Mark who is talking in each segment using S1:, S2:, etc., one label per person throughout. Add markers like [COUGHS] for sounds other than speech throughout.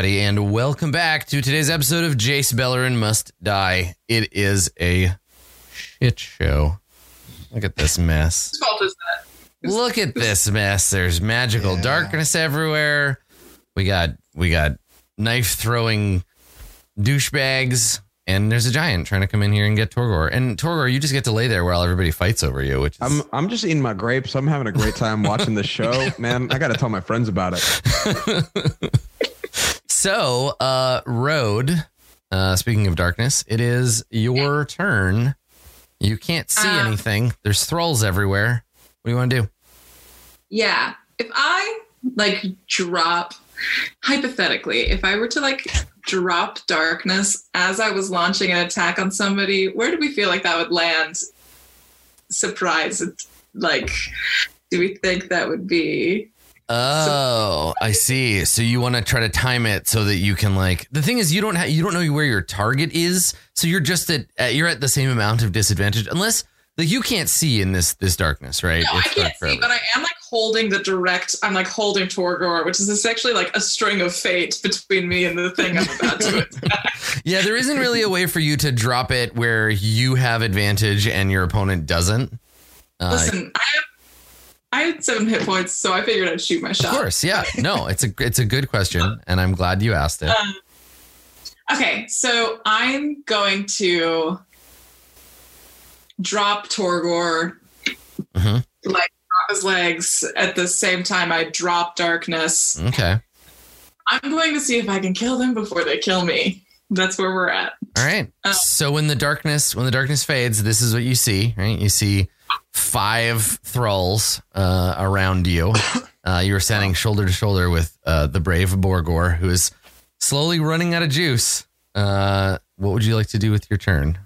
S1: Hello, everybody, and welcome back to today's episode of Jace Beleren Must Die. It is a shit show. Look at this mess.
S2: Whose fault is that?
S1: Look at this mess. There's magical
S3: Yeah.
S1: darkness everywhere. We got we got knife throwing douchebags, and there's a giant trying to come in here and get Torgor. And Torgor, you just get to lay there while everybody fights over you, which is
S3: I'm I'm just eating my grapes. I'm having a great time watching the show, [LAUGHS] man. I got to tell my friends about it. [LAUGHS]
S1: So, uh, Road, uh, speaking of darkness, it is your turn. You can't see
S2: Um,
S1: anything. There's thralls everywhere. What do you want to do?
S2: Yeah. If I like drop, hypothetically, if I were to like drop darkness as I was launching an attack on somebody, where do we feel like that would land? Surprise. Like, do we think that would be.
S1: Oh, I see. So you want to try to time it so that you can like. The thing is, you don't have you don't know where your target is, so you're just at, at you're at the same amount of disadvantage unless like you can't see in this this darkness, right?
S2: No, I can't see, but I am like holding the direct. I'm like holding Torgor, which is essentially like a string of fate between me and the thing I'm about to attack. [LAUGHS]
S1: Yeah, there isn't really a way for you to drop it where you have advantage and your opponent doesn't. Uh,
S2: Listen, I have I had seven hit points, so I figured I'd shoot my
S1: Of course, yeah. No, it's a it's a good question, and I'm glad you asked it.
S2: Um, okay, so I'm going to drop Torgor,
S1: Mhm.
S2: like drop his legs at the same time I drop darkness.
S1: Okay,
S2: I'm going to see if I can kill them before they kill me. That's where we're at.
S1: all right.
S2: Uh,
S1: so when the darkness when the darkness fades, this is what you see. Right, you see five thralls uh, around you. [COUGHS] Uh, you are standing shoulder to shoulder with uh, the brave Borgor, who is slowly running out of juice. Uh, what would you like to do with your turn?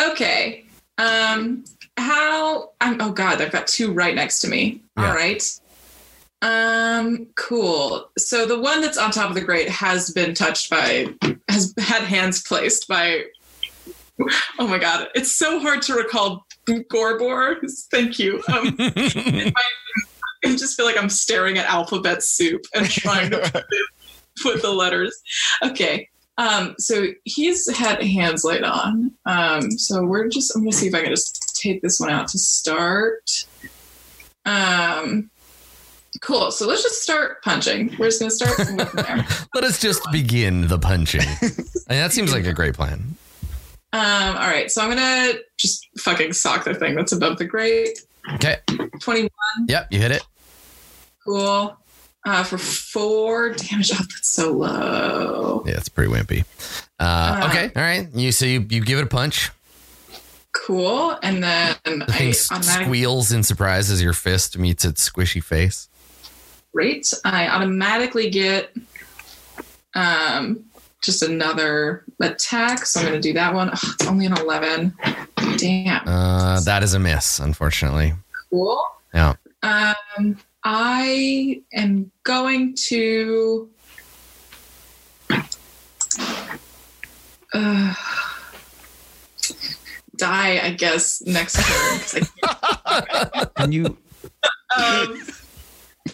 S2: Okay. Um how I'm oh god, I've got two right next to me.
S1: Yeah.
S2: All right. Um cool. So the one that's on top of the grate has been touched by has had hands placed by [LAUGHS] Oh my god, it's so hard to recall Gorbor. Thank you. Um [LAUGHS] [LAUGHS] I just feel like I'm staring at alphabet soup and trying to put the, letters. Okay. Um, so he's had hands laid on. Um, so we're just I'm gonna see if I can just take this one out to start. Um cool. So let's just start punching. We're just gonna start from there.
S1: Let us just begin the punching. I mean, that seems like a great plan.
S2: Um, all right, so I'm gonna just fucking sock the thing that's above the grate.
S1: Okay.
S2: 21,
S1: Yep, you hit it.
S2: cool. Uh, for four damage. Oh, that's so low.
S1: Yeah, it's pretty wimpy. Uh,
S2: Uh,
S1: okay, all right. You so you, you give it a punch.
S2: Cool. And then
S1: The thing
S2: automatically
S1: squeals in surprise as your fist meets its squishy face.
S2: Great. I automatically get um, just another attack. So I'm going to do that one. Ugh, it's only an 11. Damn.
S1: Uh, that is a miss, unfortunately.
S2: Cool.
S1: Yeah.
S2: Um, I am going to. Uh, die, I guess, next turn. I
S3: And you [LAUGHS]
S2: um,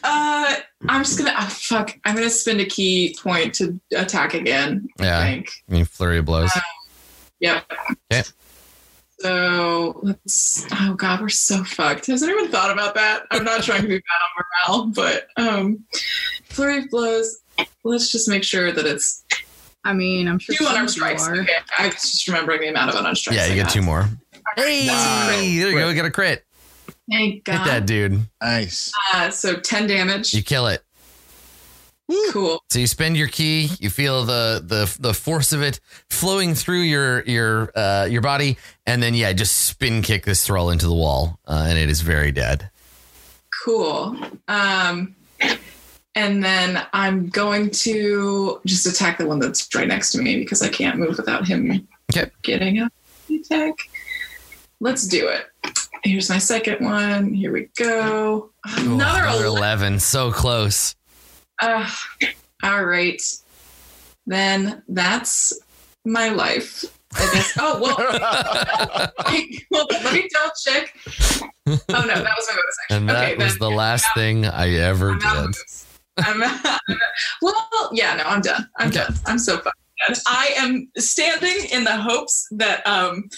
S2: uh, I'm just gonna oh, fuck. I'm gonna spend a ki point to attack again. I
S1: Yeah.
S2: think.
S1: I mean, flurry of blows.
S2: Yep.
S1: Okay.
S2: So let's. Oh god, we're so fucked. Has anyone thought about that? I'm not trying to be bad on morale, but um, flurry of blows. Let's just make sure that it's
S4: I mean, I'm sure
S2: two
S4: some
S2: unarmed strikes. Okay, I was just remembering the amount of unarmed strikes.
S1: yeah, you
S2: I
S1: get
S2: got.
S1: two more. Hey,
S3: Wow.
S1: there you go. Get a crit.
S2: Thank
S1: Hit that dude.
S3: nice.
S2: Uh, so ten damage.
S1: You kill it.
S2: Cool.
S1: So you spend your ki. You feel the the the force of it flowing through your your uh, your body, and then yeah, just spin kick this thrall into the wall, uh, and it is very dead.
S2: Cool. Um, and then I'm going to just attack the one that's right next to me because I can't move without him
S1: Okay.
S2: getting a attack. Let's do it. Here's my second one. Here we go.
S1: Ooh,
S2: Another,
S1: another
S2: 11.
S1: eleven. So close.
S2: Uh, all right. Then that's my life. I guess. [LAUGHS] Oh, well, [LAUGHS] well let me double check. Oh, no, that was my bonus action.
S1: And that
S2: okay,
S1: was
S2: then
S1: the last thing I ever
S2: I'm
S1: did.
S2: I'm, [LAUGHS] well, yeah, no, I'm done. I'm
S1: Okay.
S2: done. I'm so fucking done. I am standing in the hopes that um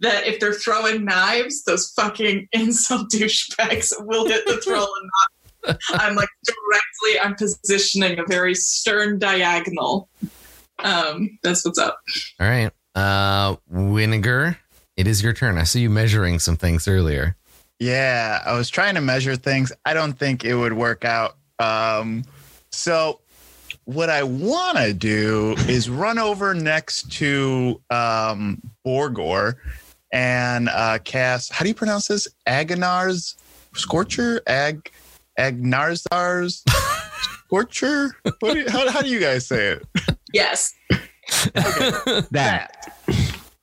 S2: that if they're throwing knives, those fucking [LAUGHS] insult douchebags will hit the troll and not. I'm like directly. I'm positioning a very stern diagonal. Um, that's what's up.
S1: All right. Uh, Winiger, it is your turn. I see you measuring some things earlier.
S4: Yeah, I was trying to measure things. I don't think it would work out. Um, so, what I want to do is run over next to um, Borgor and uh, cast. How do you pronounce this? Agnar's Scorcher? Ag Agnarzar's Scorcher? What do you, how, how do you guys say it?
S2: Yes. [LAUGHS]
S3: That.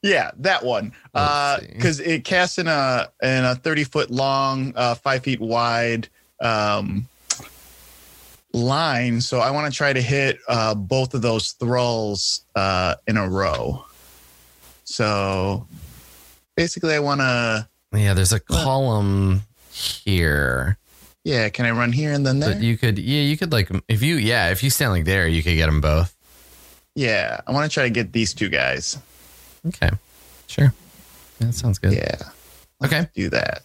S4: Yeah, that one.
S1: Let's see.
S4: Because it casts in a in a thirty foot long, uh, five feet wide um, line. So I want to try to hit uh, both of those thralls uh, in a row. So basically, I want to.
S1: Yeah, there's a column here.
S4: Yeah, can I run here and then there?
S1: But you could, yeah, you could like, if you, yeah, if you stand like there, you could get them both.
S4: yeah, I want to try to get these two guys.
S1: Okay. Sure. Yeah, that sounds good.
S4: Yeah,
S1: Okay.
S4: do that.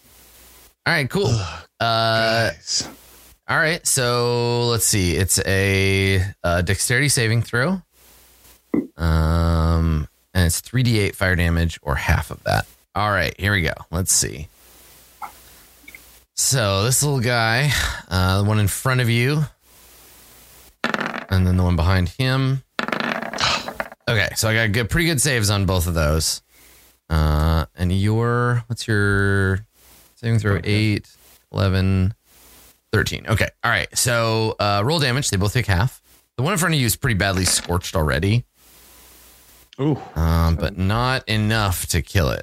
S1: All right, cool.
S4: Ugh,
S1: Uh,
S4: guys.
S1: All right. So let's see. It's a, uh dexterity saving throw. Um, and it's 3d8 fire damage or half of that. All right, here we go. Let's see. So this little guy, uh, the one in front of you, and then the one behind him. Okay, so I got good, pretty good saves on both of those. Uh, and your what's your saving throw? 8, 11, 13. Okay, all right. So uh, roll damage. They both take half. The one in front of you is pretty badly scorched already,
S3: Ooh.
S1: um, but not enough to kill it.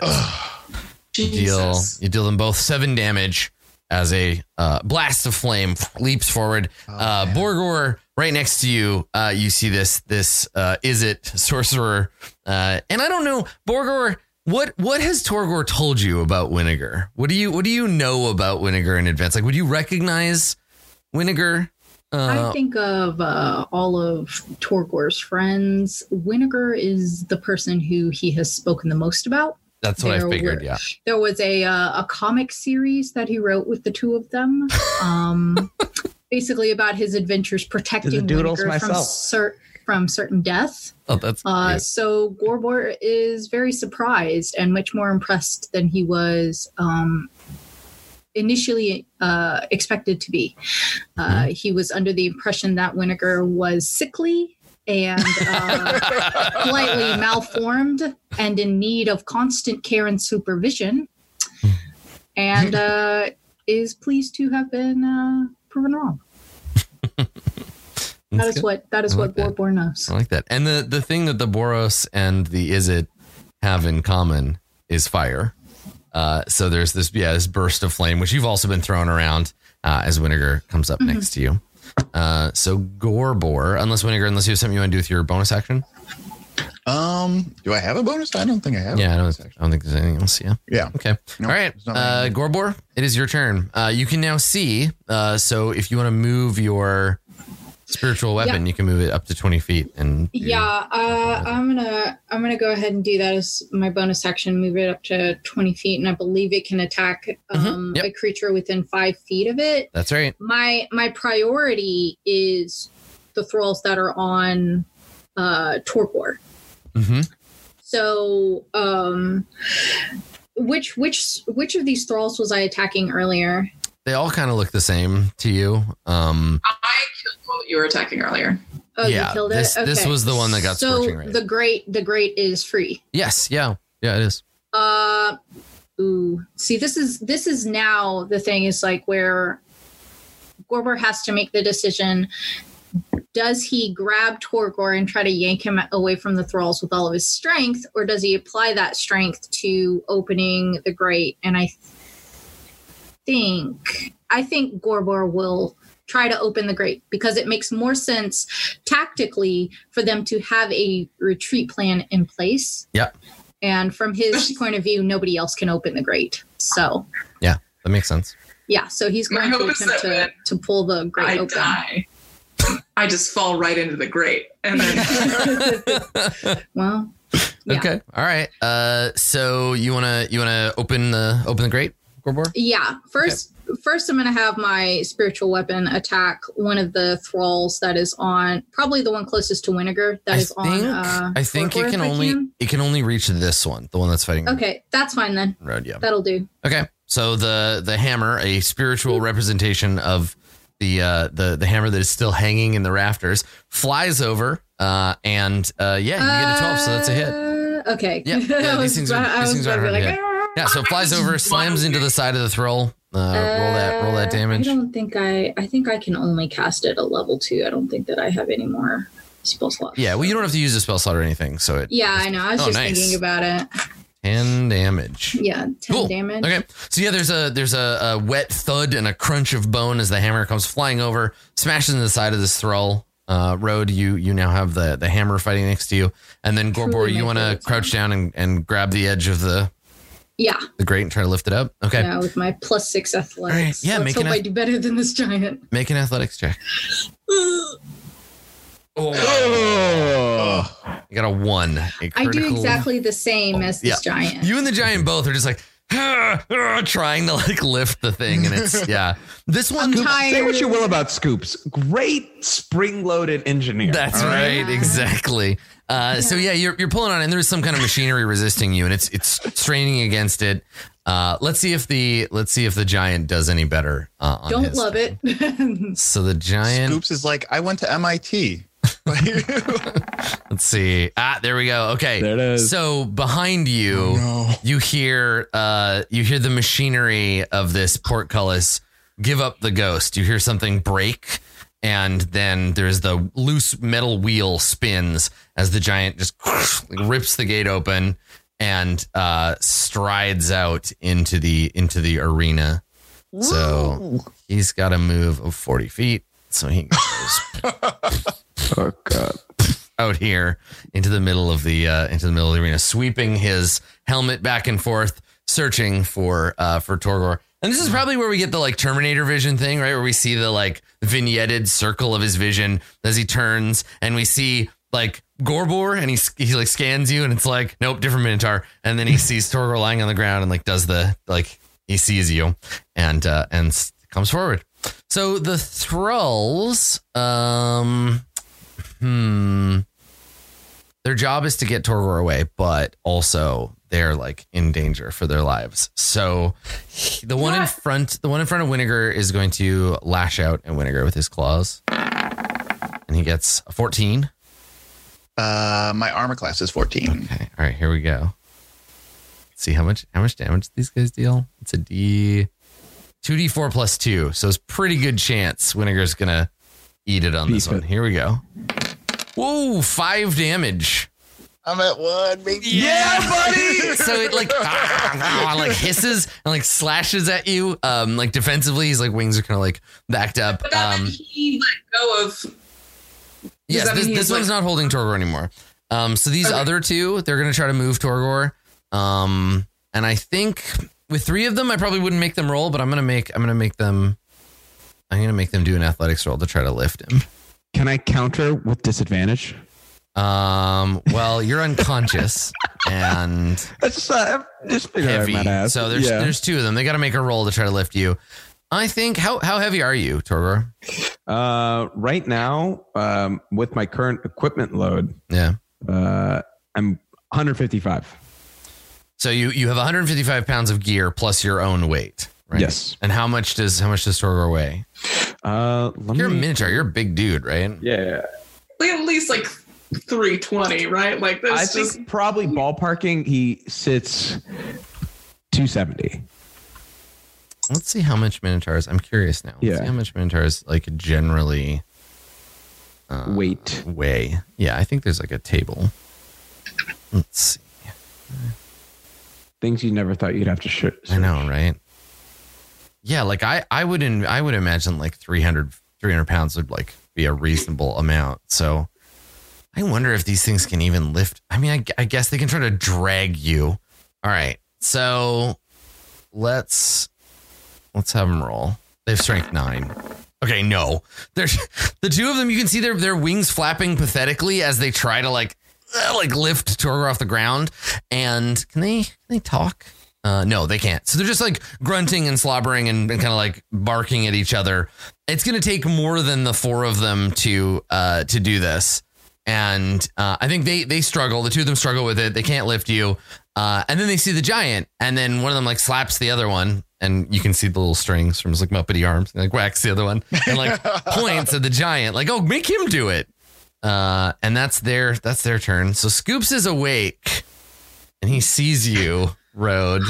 S1: You deal you deal them both seven damage as a uh, blast of flame leaps forward. uh, Borgor, right next to you, uh, you see this this uh, Izzet sorcerer, uh, and I don't know Borgor. What what has Torgor told you about Winiger? What do you what do you know about Winiger in advance? Like, would you recognize Winiger? Uh,
S5: I think of uh, all of Torgor's friends. Winiger is the person who he has spoken the most about.
S1: that's what I
S5: There
S1: figured.
S5: were-
S1: Yeah.
S5: There was a uh, a comic series that he wrote with the two of them, [LAUGHS] um, basically about his adventures protecting
S3: doodles
S5: Winiger from
S3: myself.
S5: From certain death.
S1: Oh, that's
S5: Uh, so Gorbor is very surprised and much more impressed than he was um, initially uh, expected to be. Uh, He was under the impression that Winiger was sickly and uh, [LAUGHS] slightly malformed and in need of constant care and supervision, and uh, is pleased to have been uh, proven wrong. That
S1: That's
S5: what that is
S1: I
S5: what
S1: like that.
S5: Knows.
S1: I like that. And the the thing that the Boros and the Izzet have in common is fire. Uh, so there's this yeah this burst of flame which you've also been thrown around uh, as Winiger comes up next to you. Uh, so Gorbor, unless Winiger, unless you have something you want to do with your bonus action.
S4: Um, do I have a bonus? I don't think I have.
S1: Yeah, I
S4: a
S1: don't, I don't think there's anything else. Yeah.
S4: Yeah.
S1: Okay.
S4: No,
S1: All right.
S4: there's
S1: Uh. Gorbor, it is your turn. Uh, you can now see. Uh, so if you want to move your spiritual weapon, you can move it up to 20 feet. And
S5: Yeah, uh, I'm gonna I'm gonna go ahead and do that as my bonus action. Move it up to 20 feet, and I believe it can attack um,
S1: yep.
S5: a creature within five feet of it.
S1: That's right.
S5: My my priority is the thralls that are on uh, Torgor.
S1: Mm-hmm.
S5: So, um, which which which of these thralls was I attacking earlier?
S1: They all kind of look the same to you. Um,
S2: I killed what you were attacking earlier.
S5: Oh,
S1: Yeah,
S5: you killed it.
S1: this- this was the one that got
S5: so
S1: Scorching Ray.
S5: the great the great is free.
S1: yes. Yeah. Yeah, it is.
S5: Uh, ooh. See, this is this is now the thing is like where Gorbor has to make the decision. Does he grab Torgor and try to yank him away from the thralls with all of his strength, or does he apply that strength to opening the grate? And I think I think Gorbor will try to open the grate because it makes more sense tactically for them to have a retreat plan in place.
S1: Yeah.
S5: And from his [LAUGHS] point of view, nobody else can open the grate. So Yeah,
S1: That makes sense.
S5: yeah, so he's
S2: My
S5: going to attempt to, to pull the grate
S2: I
S5: open.
S2: die. I just fall right into the grate. And then [LAUGHS]
S5: well, yeah.
S1: Okay. All right. Uh, so you wanna you wanna open the open the grate, Gorbor?
S5: Yeah. First, first, I'm going to have my spiritual weapon attack one of the thralls that is on, probably the one closest to Winnegar. That
S1: I
S5: is
S1: think
S5: on. Uh,
S1: I think it can only
S5: can.
S1: it can only reach this one, the one that's fighting
S5: Okay, that's fine then.
S1: the road. Yeah.
S5: That'll do.
S1: Okay. So the the hammer, a spiritual representation of the uh, the the hammer that is still hanging in the rafters, flies over, uh, and uh, yeah, you get a twelve, so that's a hit.
S5: Uh, Okay.
S1: Yeah, yeah, these [LAUGHS] things are- these things are
S5: about to be
S1: hard to
S5: like, "Ah."
S1: Yeah, so it flies over, slams into the side of the thrall. Uh, roll that roll that
S5: Uh,
S1: damage.
S5: I don't think I. I think I can only cast it a level two. I don't think that I have any more spell slots.
S1: Yeah, well, you don't have to use a spell slot or anything, so it
S5: Yeah, I know. I was
S1: Oh,
S5: just
S1: nice.
S5: thinking about it.
S1: ten damage.
S5: Yeah, ten
S1: Cool.
S5: damage.
S1: Okay, so yeah, there's a there's a, a wet thud and a crunch of bone as the hammer comes flying over, smashes into the side of this thrall. Uh, Road, you you now have the the hammer fighting next to you, and then Gorbor, you want to crouch down and, and grab the edge of the
S5: Yeah,
S1: the grate and try to lift it up. Okay,
S5: yeah, with my plus six athletics.
S1: All right, yeah,
S5: Let's
S1: make
S5: hope
S1: an
S5: I do better than this giant.
S1: make an athletics check. Oh, [SIGHS]
S3: Oh.
S1: you got a one. a
S5: I do exactly the same as this
S1: Yeah.
S5: giant.
S1: You and the giant both are just like "Ah, [LAUGHS] ah," trying to like lift the thing, and it's yeah. This one,
S5: I'm tired.
S3: Say what you will about Scoops. Great spring-loaded engineer.
S1: That's right,
S5: Yeah.
S1: exactly. Uh, So yeah, you're you're pulling on, it and there's some kind of machinery resisting you, and it's it's straining against it. Uh, let's see if the let's see if the giant does any better. Uh, on
S5: Don't
S1: his
S5: love
S1: thing.
S5: it. [LAUGHS]
S1: So the giant.
S4: Scoops is like, I went to MIT. [LAUGHS]
S1: Let's see. Ah, there we go. Okay,
S3: There it is.
S1: So behind you,
S4: no.
S1: you hear uh, you hear the machinery of this portcullis give up the ghost. You hear something break, and then there's the loose metal wheel spins as the giant just [SNIFFS] rips the gate open and uh, strides out into the into the arena. So he's got a move of forty feet. So he goes [LAUGHS]
S3: Oh god.
S1: out here into the middle of the uh, into the middle of the arena, sweeping his helmet back and forth, searching for uh, for Torgor. And this is probably where we get the like Terminator vision thing, right? Where we see the like vignetted circle of his vision as he turns, and we see like Gorbor, and he he like scans you, and it's like nope, different Minotaur. And then he [LAUGHS] sees Torgor lying on the ground, and like does the like he sees you, and uh, and comes forward. So the thralls, um, hmm, their job is to get Torgor away, but also they're like in danger for their lives. So the one in front, the one in front of Winnegar is going to lash out at Winnegar with his claws, and he gets a fourteen.
S4: Uh, my armor class is 14.
S1: Okay, all right, here we go. Let's see how much how much damage these guys deal. It's a D, two D four plus two, so it's pretty good chance Winnegar's gonna eat it on this
S3: Beef
S1: one.
S3: it.
S1: Here we go. Whoa, five damage.
S4: I'm at one, baby.
S1: Yeah, buddy. [LAUGHS] so it like ah, ah, like hisses and like slashes at you. Um, like defensively, his like wings are kind of like backed up.
S2: but that
S1: Um,
S2: meant he let go of.
S1: yes, this, this
S2: he's,
S1: one's
S2: like-
S1: not holding Torgor anymore. Um, so these
S2: Okay.
S1: other two, they're gonna try to move Torgor. Um, and I think with three of them, I probably wouldn't make them roll, but I'm gonna make I'm gonna make them. I'm gonna make them do an athletics roll to try to lift him.
S3: Can I counter with disadvantage?
S1: Um, well, you're unconscious and [LAUGHS]
S3: That's just uh, just
S1: heavy.
S3: I might ask.
S1: So there's
S3: yeah.
S1: there's two of them. They got to make a roll to try to lift you. I think how how heavy are you, Torgor?
S3: uh, right now um, with my current equipment load,
S1: Yeah.
S3: uh, I'm 155.
S1: So you you have 155 pounds of gear plus your own weight, right?
S3: Yes.
S1: And how much does how much does Torgor weigh?
S3: Uh, let
S1: You're a
S3: me,
S1: minotaur. You're a big dude, right?
S3: yeah.
S2: Like at least like 320, right? Like this.
S3: I
S2: this
S3: think probably ballparking he sits 270.
S1: Let's see how much minotaurs. I'm curious now. Let's
S3: Yeah.
S1: see how much minotaurs like generally uh,
S3: Weight.
S1: weigh. Yeah, I think there's like a table. Let's see.
S3: Things you never thought you'd have to shoot.
S1: I know, right? Yeah, like I, I would, in, I would imagine like 300, 300 pounds would like be a reasonable amount. So I wonder if these things can even lift. I mean, I, I guess they can try to drag you. All right, so let's let's have them roll. They have strength nine. Okay, no. There's [LAUGHS] the two of them. You can see their their wings flapping pathetically as they try to like uh, like lift Torgor off the ground. And can they can they talk? Uh, no, they can't. So they're just like grunting and slobbering and, and kind of like barking at each other. It's to take more than the four of them to uh, to do this. And uh, I think they they struggle. The two of them struggle with it. They can't lift you. Uh, and then they see the giant, and then one of them like slaps the other one, and you can see the little strings from his like Muppety arms, and like whacks the other one, and like [LAUGHS] points at the giant, like, "Oh, make him do it." Uh, and that's their that's their turn. So Scoops is awake, and he sees you, Road,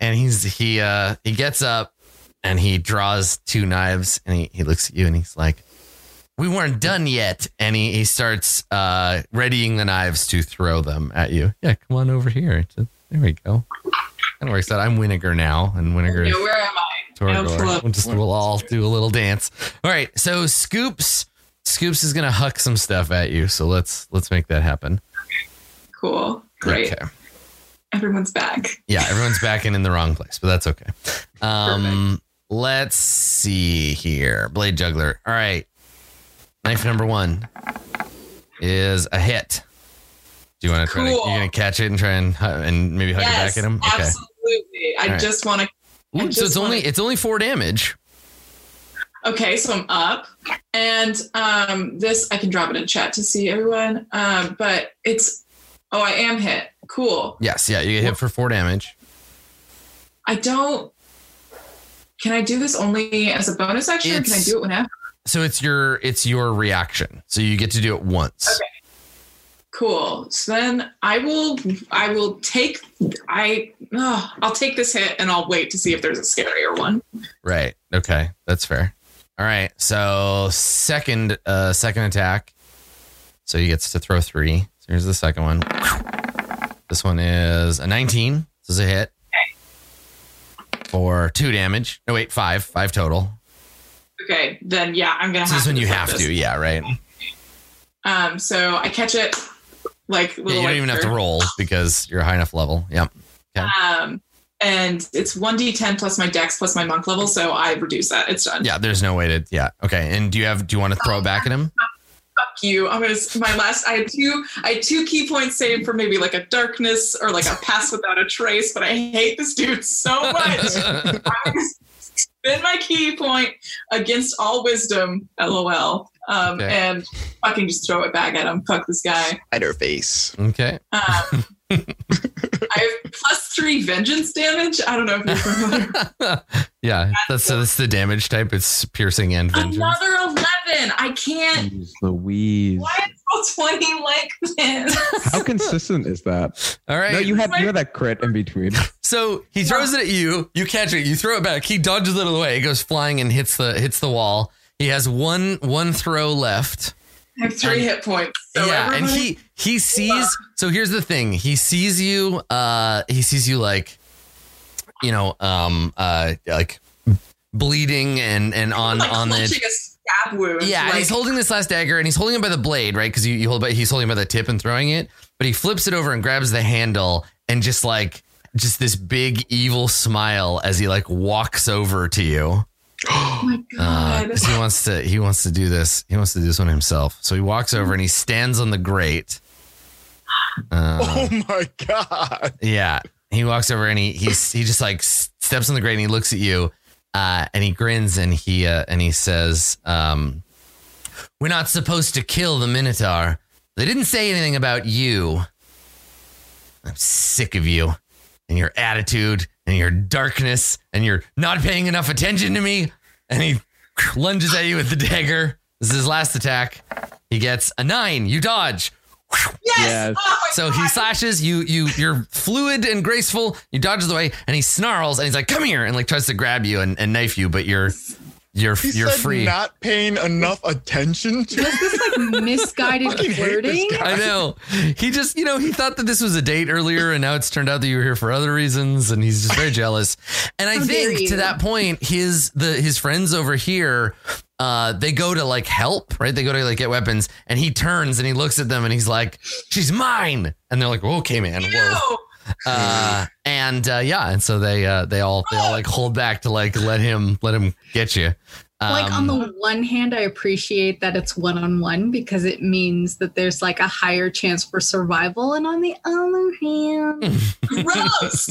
S1: and he's he uh he gets up, and he draws two knives, and he he looks at you, and he's like, "We weren't done yet," and he he starts uh readying the knives to throw them at you. Yeah, come on over here. There we go. Kind of works out. I'm Winnegar now, and Winnegar is
S2: Yeah, where am I?
S1: Torgor. We'll just we'll all do a little dance. All right, so Scoops Scoops is gonna huck some stuff at you. So let's let's make that happen.
S2: Cool. Great.
S1: Okay.
S2: Everyone's back.
S1: Yeah, everyone's back in in the wrong place, but that's okay. Um, let's see here. Blade Juggler. All right. Knife number one is a hit. Do you want to try to?
S2: Cool.
S1: You're gonna catch it and try and and maybe hug it back at him. Okay.
S2: absolutely. I
S1: right.
S2: just want to.
S1: So it's only it's only four damage.
S2: Okay, so I'm up, and um, this I can drop it in chat to see everyone. Um, but it's oh, I am hit. Cool.
S1: Yes, yeah, you get hit for four damage.
S2: I don't. Can I do this only as a bonus action, or can I do it whenever?
S1: So it's your it's your reaction. So you get to do it once.
S2: Okay. Cool. So then I will. I will take. I. Oh, I'll take this hit, and I'll wait to see if there's a scarier one.
S1: Right. Okay. That's fair. All right. So second uh second attack. So he gets to throw three. So here's the second one. This one is a 19. This is a hit. For two damage. No, wait, five. Five total.
S2: Okay, then yeah, I'm gonna
S1: this one
S2: when
S1: you have
S2: this.
S1: to, yeah, right.
S2: Um, so I catch it like
S1: Yeah, you don't even have to roll because you're high enough level. Yep.
S2: Um, and it's one d10 plus my dex plus my monk level, so I reduce that. It's done.
S1: Yeah, there's no way to yeah. Okay. And do you have do you want to throw it back at him?
S2: Fuck you. I'm gonna my last. I had two. I had two ki points saved for maybe like a darkness or like a pass without a trace, but I hate this dude so much. [LAUGHS] I'm gonna spend my ki point against all wisdom. LOL. Um,
S1: Okay.
S2: and fucking just throw it back at him. Fuck this guy.
S4: Spider face.
S1: okay.
S2: Um, [LAUGHS] I have plus three vengeance damage. I don't know if you're familiar. [LAUGHS]
S1: yeah, that's so that's the damage type. It's piercing and vengeance.
S2: Another eleven. I can't.
S3: Jeez Louise.
S2: Why is roll twenty like this?
S3: How consistent is that?
S1: All right.
S3: No, you had you had that crit in between. [LAUGHS]
S1: So he throws it at you. You catch it. You throw it back. He dodges it out of the way. It goes flying and hits the hits the wall. He has one one throw left.
S2: I have three hit points. So
S1: yeah, and he he sees. So here's the thing. He sees you. Uh, he sees you like, you know, um, uh, like bleeding and and on
S2: like
S1: on the
S2: stab wound.
S1: Yeah, and he's holding this last dagger, and he's holding it by the blade, right? Because you, you hold, by, he's holding it by the tip and throwing it. But he flips it over and grabs the handle, and just like just this big evil smile as he like walks over to you. [GASPS]
S2: oh my god.
S1: because he wants to he wants to do this he wants to do this one himself so he walks over and he stands on the grate uh, [LAUGHS]
S4: Oh my god.
S1: yeah he walks over and he he's he just like steps on the grate and he looks at you uh, and he grins and he uh, and he says um, we're not supposed to kill the minotaur. They didn't say anything about you. I'm sick of you and your attitude and your darkness and your not paying enough attention to me. And he lunges at you with the dagger. This is his last attack. He gets a nine. You dodge
S2: yes.
S3: Yes.
S2: Oh my
S1: so he slashes you. You you're fluid and graceful. You dodges away, and he snarls and he's like, "Come here!" and like tries to grab you and, and knife you, but you're you're
S4: He
S1: you're
S4: said
S1: free.
S4: not paying enough attention to
S5: Was this like misguided
S4: fucking
S5: flirting?
S4: guy.
S1: I know. He just you know he thought that this was a date earlier, and now it's turned out that you were here for other reasons, and he's just very jealous. And I
S5: How
S1: think to that point, his the his friends over here. Uh, they go to like help, right? They go to like get weapons, and he turns and he looks at them and he's like, "She's mine," and they're like, "Okay, man, whoa." Uh, and uh, yeah, and so they uh, they all they all like hold back to like let him let him get you.
S5: like on
S1: Um,
S5: the one hand, I appreciate that it's one on one because it means that there's like a higher chance for survival. And on the other hand, [LAUGHS]
S2: Gross.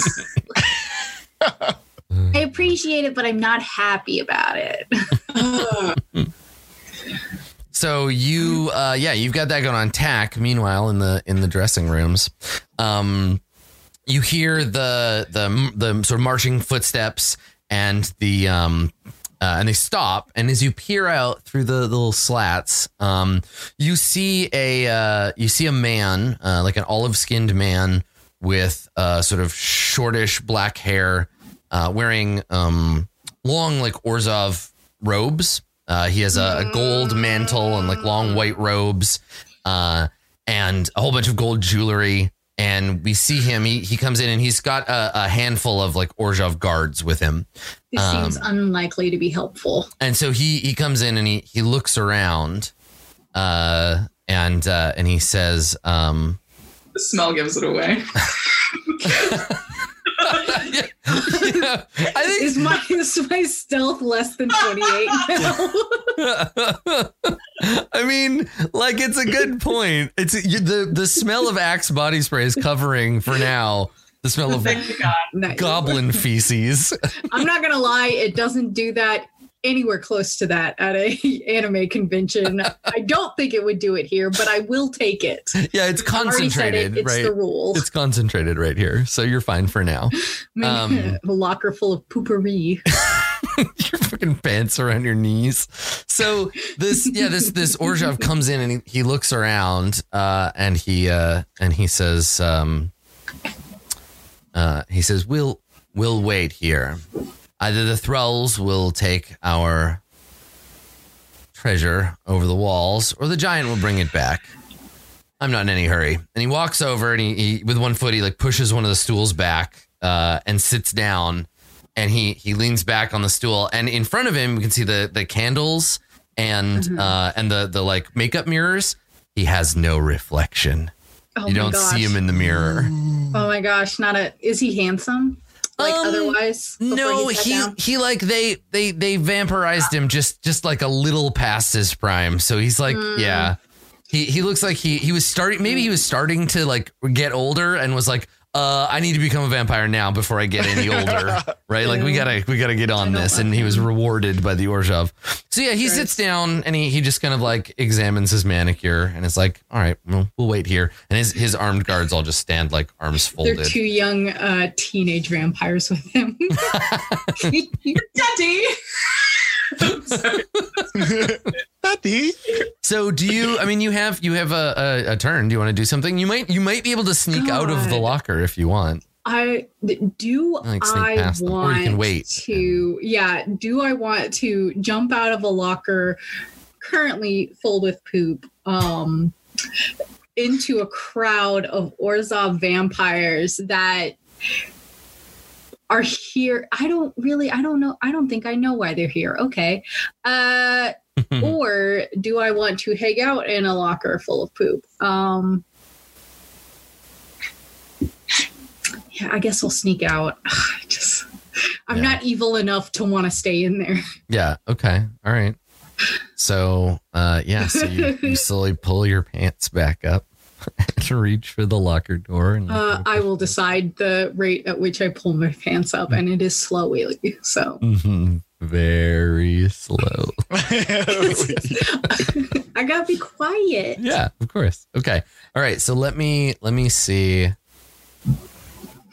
S2: [LAUGHS]
S5: I appreciate it, but I'm not happy about it. [LAUGHS]
S1: So you, uh, yeah, you've got that going on. Tack. Meanwhile, in the in the dressing rooms, um, you hear the the the sort of marching footsteps and the um, uh, and they stop. And as you peer out through the, little slats, um, you see a uh, you see a man, uh, like an olive skinned man with uh, sort of shortish black hair, uh, wearing um, long like Orzhov robes. Uh, he has a, a gold mantle and like long white robes, uh, and a whole bunch of gold jewelry. And we see him. He he comes in and he's got a, a handful of like Orzhov guards with him.
S5: This
S1: Um,
S5: seems unlikely to be helpful.
S1: And so he he comes in and he he looks around, uh, and uh, and he says, um,
S2: the smell gives it away. [LAUGHS] [LAUGHS]
S1: yeah, [LAUGHS] yeah, I think
S5: Is my is my stealth less than 28? [LAUGHS]
S1: I mean, like it's a good point. It's you- the the smell of Axe body spray is covering for now the smell of
S2: God.
S1: Goblin feces.
S5: I'm not gonna lie, it doesn't do that anywhere close to that at a [LAUGHS] anime convention. [LAUGHS] I don't think it would do it here, but I will take it.
S1: Yeah, it's
S5: said it,
S1: concentrated,
S5: It's
S1: right?
S5: the rule.
S1: It's concentrated right here, so you're fine for now. [LAUGHS] um,
S5: a locker full of poopery.
S1: your fucking pants around your knees. So this, yeah, this this Orzhov comes in and he, he looks around, uh, and he uh, and he says, um, uh, he says, "We'll we'll wait here. Either the thralls will take our treasure over the walls, or the giant will bring it back." I'm not in any hurry. And he walks over and he, he with one foot he like pushes one of the stools back uh, and sits down and he he leans back on the stool and in front of him you can see the the candles and
S5: Mhm.
S1: uh and the the like makeup mirrors he has no reflection
S5: Oh
S1: you don't
S5: gosh.
S1: see him in the mirror
S5: Oh my gosh, not a is he handsome? Like
S1: Um,
S5: otherwise?
S1: no
S5: sat
S1: he he like they they they vampirized him just just like a little past his prime so he's like
S5: Mm.
S1: yeah he he looks like he he was starting maybe he was starting to like get older and was like uh, I need to become a vampire now before I get any [LAUGHS] older, right? Like we gotta we gotta get on this, and he was rewarded by the Orzhov. So yeah, he sits down and he he just kind of like examines his manicure and it's like, all right, well, we'll wait here. And his his armed guards all just stand like arms [LAUGHS] folded.
S5: They're two young uh, teenage vampires with him. [LAUGHS]
S2: Daddy.
S4: Daddy.
S1: So do you? I mean, you have you have a, a, a turn. Do you want to do something? You might you might be able to sneak out of the locker if you want.
S5: I do
S1: Like
S5: I
S1: them,
S5: want
S1: can wait.
S5: to yeah, do I want to jump out of a locker currently full with poop um into a crowd of Orzhov vampires that are here. I don't really I don't know I don't think I know why they're here. Okay. Uh [LAUGHS] or do I want to hang out in a locker full of poop? Um yeah, I guess I'll sneak out. [SIGHS] I just I'm
S1: Yeah.
S5: not evil enough to want to stay in there. [LAUGHS]
S1: yeah. Okay. All right. So uh, yeah. So you, you [LAUGHS] slowly pull your pants back up [LAUGHS] to reach for the locker door, and
S5: Uh, I will decide the rate at which I pull my pants up, and it is slowly. So
S1: Mhm. very slow. [LAUGHS] [LAUGHS]
S5: I gotta be quiet.
S1: Yeah, of course. Okay. All right. So let me let me see.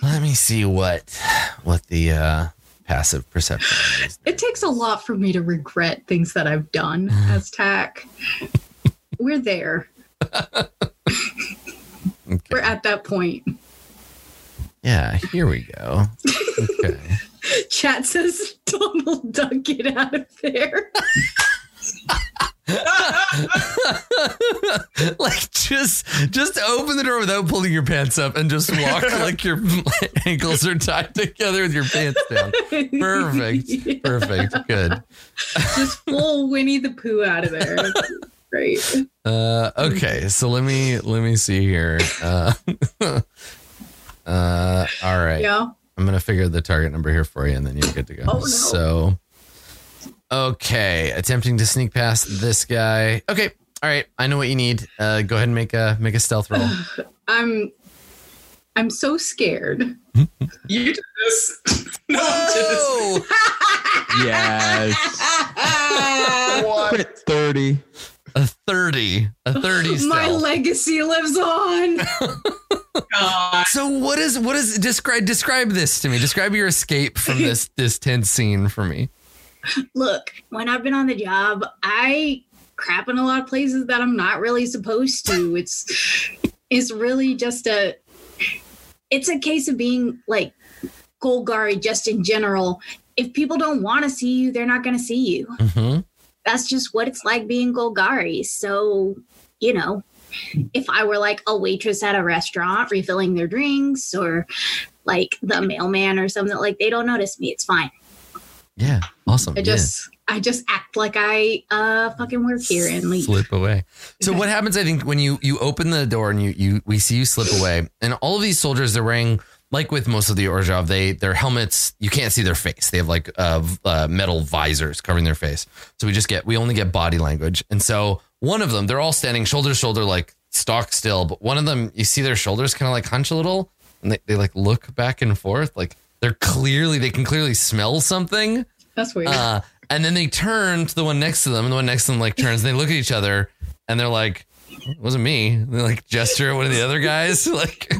S1: Let me see what what the uh, passive perception is.
S5: It takes a lot for me to regret things that I've done as tack. We're there. [LAUGHS] We're at that point.
S1: Yeah. Here we go. Okay. [LAUGHS]
S5: Chat says, Donald Duck, get out of there. [LAUGHS]
S1: like just just open the door without pulling your pants up and just walk like your ankles are tied together with your pants down. Perfect. Perfect. Good.
S5: Just full Winnie the Pooh out of there. Great.
S1: Uh, okay, so let me let me see here. Uh, [LAUGHS] uh, all right.
S5: Yeah.
S1: I'm gonna figure the target number here for you, and then you're good to go.
S5: Oh, no.
S1: So, Okay, attempting to sneak past this guy. Okay, all right. I know what you need. Uh, go ahead and make a make a stealth roll. [SIGHS]
S5: I'm I'm so scared. [LAUGHS]
S2: You did this. [LAUGHS] no, I'm just-
S3: Yes.
S4: What?
S3: Crit 30.
S1: A thirty. A thirty [LAUGHS]
S5: My
S1: stealth.
S5: legacy lives on. [LAUGHS]
S2: God.
S1: so what is what is describe describe this to me? Describe your escape from this [LAUGHS] this tense scene for me.
S5: Look, when I've been on the job, I crap in a lot of places that I'm not really supposed to. It's it's really just a it's a case of being like Golgari just in general. If people don't want to see you, they're not going to see you.
S1: hmm
S5: That's just what it's like being Golgari. So, you know, if I were like a waitress at a restaurant refilling their drinks or like the mailman or something like they don't notice me. It's fine.
S1: Yeah, awesome.
S5: I just I just act like I uh fucking work here and leave.
S1: slip away. So what happens? I think when you you open the door and you you we see you slip away, and all of these soldiers they're wearing like with most of the Orzhov, they their helmets you can't see their face. They have like uh, uh, metal visors covering their face. So we just get we only get body language, and so one of them they're all standing shoulder to shoulder like stock still, but one of them you see their shoulders kind of like hunch a little, and they, they like look back and forth like. They're clearly, they can clearly smell something.
S5: That's weird.
S1: Uh, and then they turn to the one next to them, and the one next to them like turns, and they look at each other, and they're like, "It wasn't me." And they like gesture at one of the other guys. [LAUGHS] Like,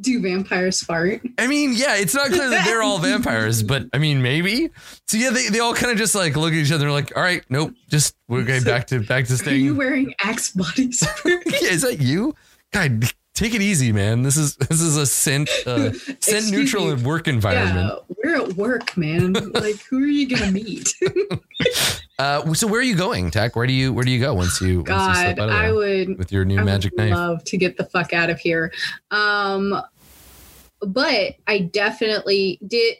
S5: Do vampires fart?
S1: I mean, yeah, it's not clear that they're all [LAUGHS] vampires, but I mean, maybe. So yeah, they, they all kind of just like look at each other, like, "All right, nope, just we're going back to back to staying.
S5: Are you wearing Axe body spray? [LAUGHS]
S1: Yeah, is that you? God, take it easy, man. This is [LAUGHS] this is a scent uh, [LAUGHS] scent neutral
S5: me.
S1: work environment.
S5: Yeah, we're at work, man. like, who are you gonna meet? [LAUGHS]
S1: Uh, so where are you going, Tack? Where do you where do you go once you once you
S5: God,
S1: slip out of
S5: I would
S1: with your new
S5: I
S1: magic
S5: would
S1: knife?
S5: love to get the fuck out of here. Um, but I definitely did.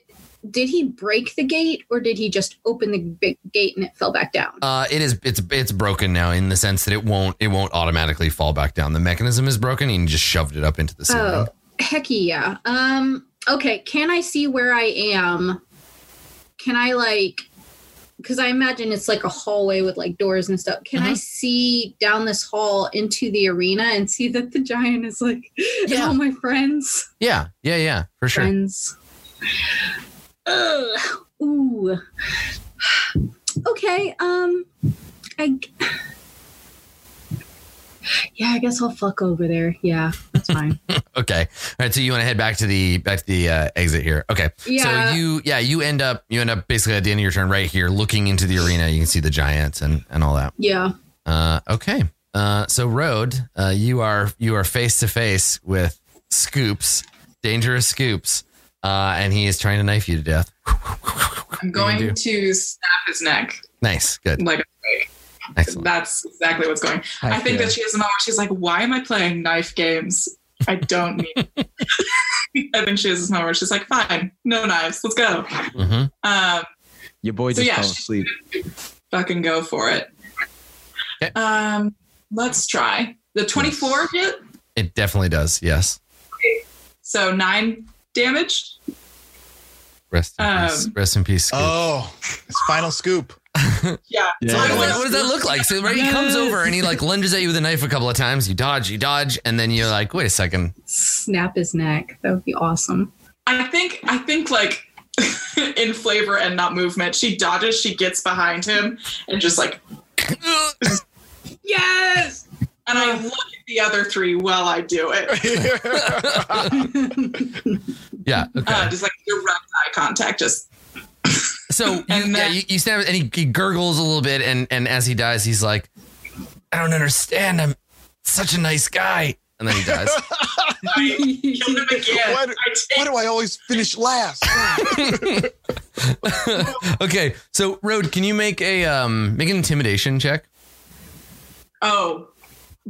S5: Did he break the gate, or did he just open the big gate and it fell back down?
S1: Uh, it is it's it's broken now in the sense that it won't it won't automatically fall back down. The mechanism is broken, and you just shoved it up into the ceiling.
S5: Oh, heck yeah. Um, okay, can I see where I am? Can I like because I imagine it's like a hallway with like doors and stuff. Can I
S1: Mhm.
S5: see down this hall into the arena and see that the giant is like [LAUGHS]
S1: Yeah.
S5: all my friends?
S1: Yeah, yeah, yeah, for sure.
S5: Friends. Ugh. Ooh. Okay, um I Yeah, I guess I'll fuck over there. Yeah, that's fine. [LAUGHS]
S1: Okay, all right. So you want to head back to the back to the uh, exit here? Okay.
S5: Yeah.
S1: So you yeah you end up you end up basically at the end of your turn right here, looking into the arena. You can see the giants and and all that.
S5: Yeah.
S1: Uh, okay. Uh, so Road, uh, you are you are face to face with Scoops, dangerous Scoops, uh, and he is trying to knife you to death.
S2: I'm
S1: gonna do?
S2: going to snap his neck.
S1: Nice, good,
S2: Like
S1: excellent.
S2: that's exactly what's going. I think that she has a moment where she's like, "Why am I playing knife games? I don't need." [LAUGHS] I think she has this moment where she's like, "Fine, no knives, let's go."
S1: hmm
S2: Um,
S3: Your boy
S2: So
S3: just
S2: yeah,
S3: fell asleep.
S2: fucking go for it.
S1: Okay.
S2: Um, let's try the 24 hit.
S1: It definitely does. Yes.
S2: So nine damage.
S1: Rest in
S2: Um,
S1: peace. Rest in peace. Scoop.
S4: Oh, it's final scoop. [LAUGHS]
S2: Yeah.
S3: Yeah.
S1: So what, what- what does that look like? So right, he comes over and he like lunges at you with a knife a couple of times. You dodge, you dodge, and then you're like, wait a second.
S5: Snap his neck. That would be awesome.
S2: I think I think like [LAUGHS] in flavor and not movement, she dodges, she gets behind him and just like [LAUGHS]
S5: Yes.
S2: And I look at the other three while I do it. [LAUGHS] [LAUGHS]
S1: Yeah. Okay.
S2: Uh, just like direct eye contact, just
S1: So [LAUGHS] you,
S2: And
S1: yeah, you, you stab it, and he, he gurgles a little bit, and and as he dies, he's like, "I don't understand. I'm such a nice guy," and then he dies.
S2: I killed him again.
S4: Why do- Why do I always finish last?
S1: okay, so Road, can you make a um make an intimidation check?
S2: Oh,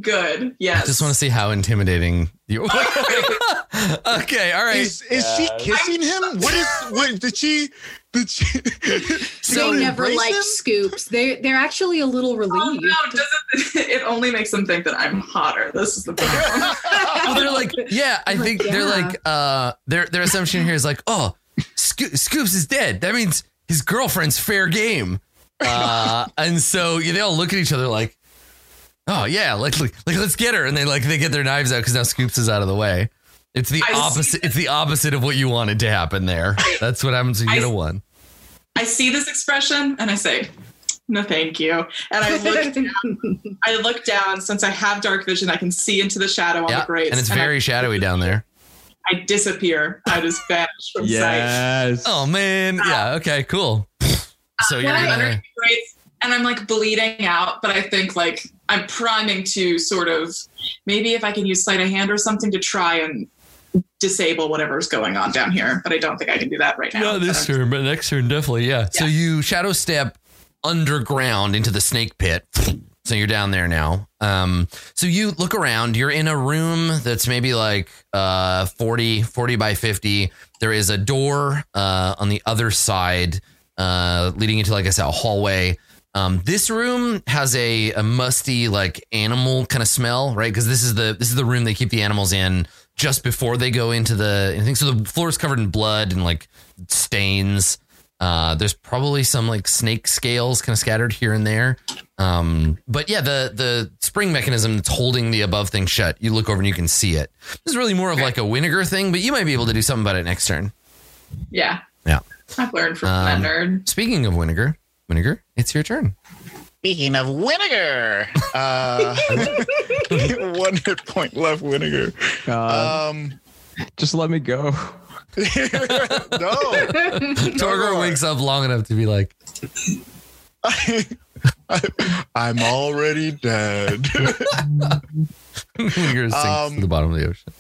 S2: good. Yes.
S1: I just want to see how intimidating you. Are. [LAUGHS] okay, all right.
S4: Is is she kissing him? What is what did she did she [LAUGHS]
S5: they never
S4: embrace
S5: liked
S4: him?
S5: scoops. They they're actually a little
S2: Oh,
S5: relieved.
S2: no, it doesn't. [LAUGHS] It only makes them think that I'm hotter. This is the problem.
S1: Well, they're like, yeah, I
S5: Like,
S1: think they're
S5: yeah.
S1: like, uh, their their assumption here is like, oh, Sco- Scoops is dead. That means his girlfriend's fair game. Uh, and so yeah, they all look at each other like, "Oh yeah, like like, like let's get her." And they like they get their knives out because now Scoops is out of the way. It's the
S2: I
S1: opposite. It's the opposite of what you wanted to happen there. [LAUGHS] That's what happens when you
S2: I
S1: get a one.
S2: I see this expression and I say, no, thank you. And I look, [LAUGHS] down, I look down since I have dark vision. I can see into the shadow on
S1: Yeah,
S2: the grates,
S1: and it's
S2: I-
S1: very shadowy down there.
S2: I, disappear. I just vanish from sight.
S3: Yes.
S1: Oh man, uh, yeah. Okay, cool. Uh, so you're gonna.
S2: underneath the grates, and I'm like bleeding out. But I think like I'm priming to sort of maybe if I can use sleight of hand or something to try and disable whatever's going on down here. But I don't think I can do that right now.
S1: Not this
S2: But
S1: turn, but next turn definitely. Yeah. So you shadow step underground into the snake pit. [SNIFFS] So you're down there now. Um, so you look around. You're in a room that's maybe like uh 40, 40 by 50. There is a door uh, on the other side uh, leading into, like I said, a hallway. Um, this room has a, a musty, like animal kind of smell, right? Because this is the this is the room they keep the animals in just before they go into the. I think so. The floor is covered in blood and like stains. Uh, there's probably some like snake scales kind of scattered here and there. Um, but yeah, the the spring mechanism that's holding the above thing shut. You look over and you can see it. This is really more of like a vinegar thing, but you might be able to do something about it next turn.
S2: Yeah.
S1: Yeah.
S2: I've learned from
S1: Um,
S2: that nerd.
S1: Speaking of vinegar, vinegar, it's your turn.
S4: Speaking of vinegar, uh, [LAUGHS] one hit point left. Vinegar.
S3: God,
S4: Um,
S3: just let me go. [LAUGHS] [LAUGHS]
S4: no,
S1: Torgor wakes up long enough to be like,
S4: I, am already dead.
S1: vinegar sinks
S4: Um,
S1: to the bottom of the ocean.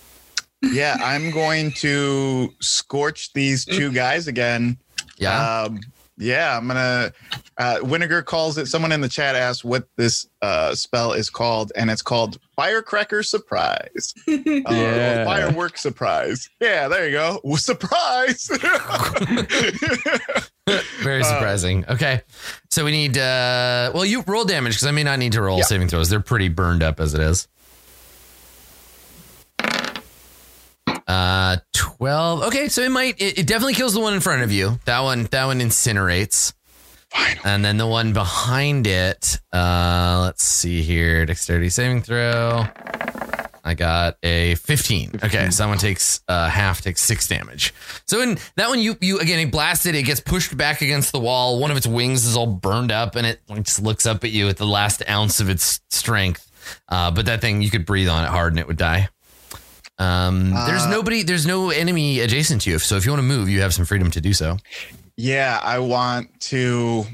S4: yeah, I'm going to scorch these two guys again.
S1: Yeah.
S4: Um, yeah, I'm gonna. Uh, Vinegar calls it. Someone in the chat asked what this uh, spell is called, and it's called Firecracker Surprise. [LAUGHS] Uh,
S3: Yeah.
S4: Firework Surprise. Yeah, there you go. Surprise. [LAUGHS]
S1: Very
S4: uh,
S1: surprising. okay. So we need uh well you roll damage because I may not need to roll
S4: Yeah.
S1: saving throws. They're pretty burned up as it is. Uh 12. Okay, so it might it, it definitely kills the one in front of you. That one that one incinerates.
S4: Finally.
S1: And then the one behind it, uh let's see here. Dexterity saving throw. I got a 15. Okay, so that one takes uh, half, takes six damage. So in that one, you you again, it blasted. It gets pushed back against the wall. One of its wings is all burned up, and it just looks up at you at the last ounce of its strength. Uh, but that thing, you could breathe on it hard, and it would die. Um, there's
S4: Uh,
S1: nobody, there's no enemy adjacent to you. So if you want to move, you have some freedom to do so.
S4: yeah, I want to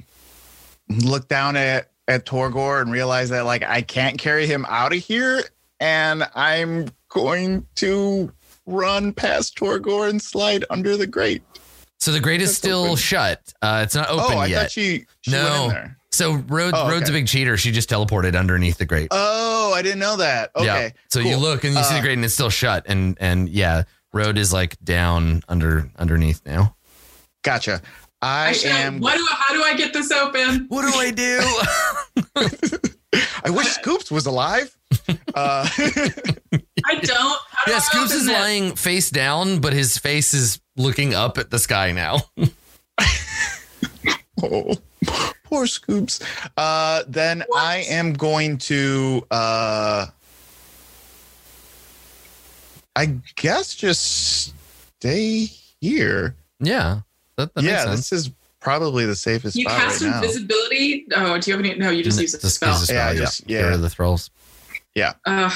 S4: look down at at Torgor and realize that like I can't carry him out of here, and I'm going to run past Torgor and slide under the grate.
S1: So the grate is
S4: That's
S1: still
S4: open.
S1: shut. Uh, it's not open
S4: oh, I
S1: yet.
S4: thought she, she went
S1: No.
S4: In there.
S1: so Rhodes,
S4: Oh,
S1: Rhodes a big cheater. She just teleported underneath the grate.
S4: Oh, I didn't know that. Okay.
S1: Yeah. So you look and you see the
S4: Uh,
S1: grate and it's still shut. And and yeah, road is like down under underneath now.
S4: Gotcha.
S2: I
S4: I
S2: should,
S4: am.
S2: what do, how do I get this open? [LAUGHS]
S1: What do I do? [LAUGHS]
S4: I wish Scoops was alive. Uh,
S2: I [LAUGHS] don't. How do
S1: yeah,
S2: I
S1: Scoops is
S2: this?
S1: lying face down, but his face is looking up at the sky now.
S4: oh, poor Scoops. Uh, then
S2: What?
S4: I am going to. Uh, I guess just stay here.
S1: yeah. That, that
S4: yeah,
S1: makes sense.
S4: this is probably the safest
S2: You cast
S4: right now.
S2: invisibility. Oh, do you have any? No, you just use a spell.
S1: use a spell,
S4: Yeah,
S1: yeah.
S4: just-
S1: Get rid
S4: yeah.
S1: of the thralls.
S2: Ugh,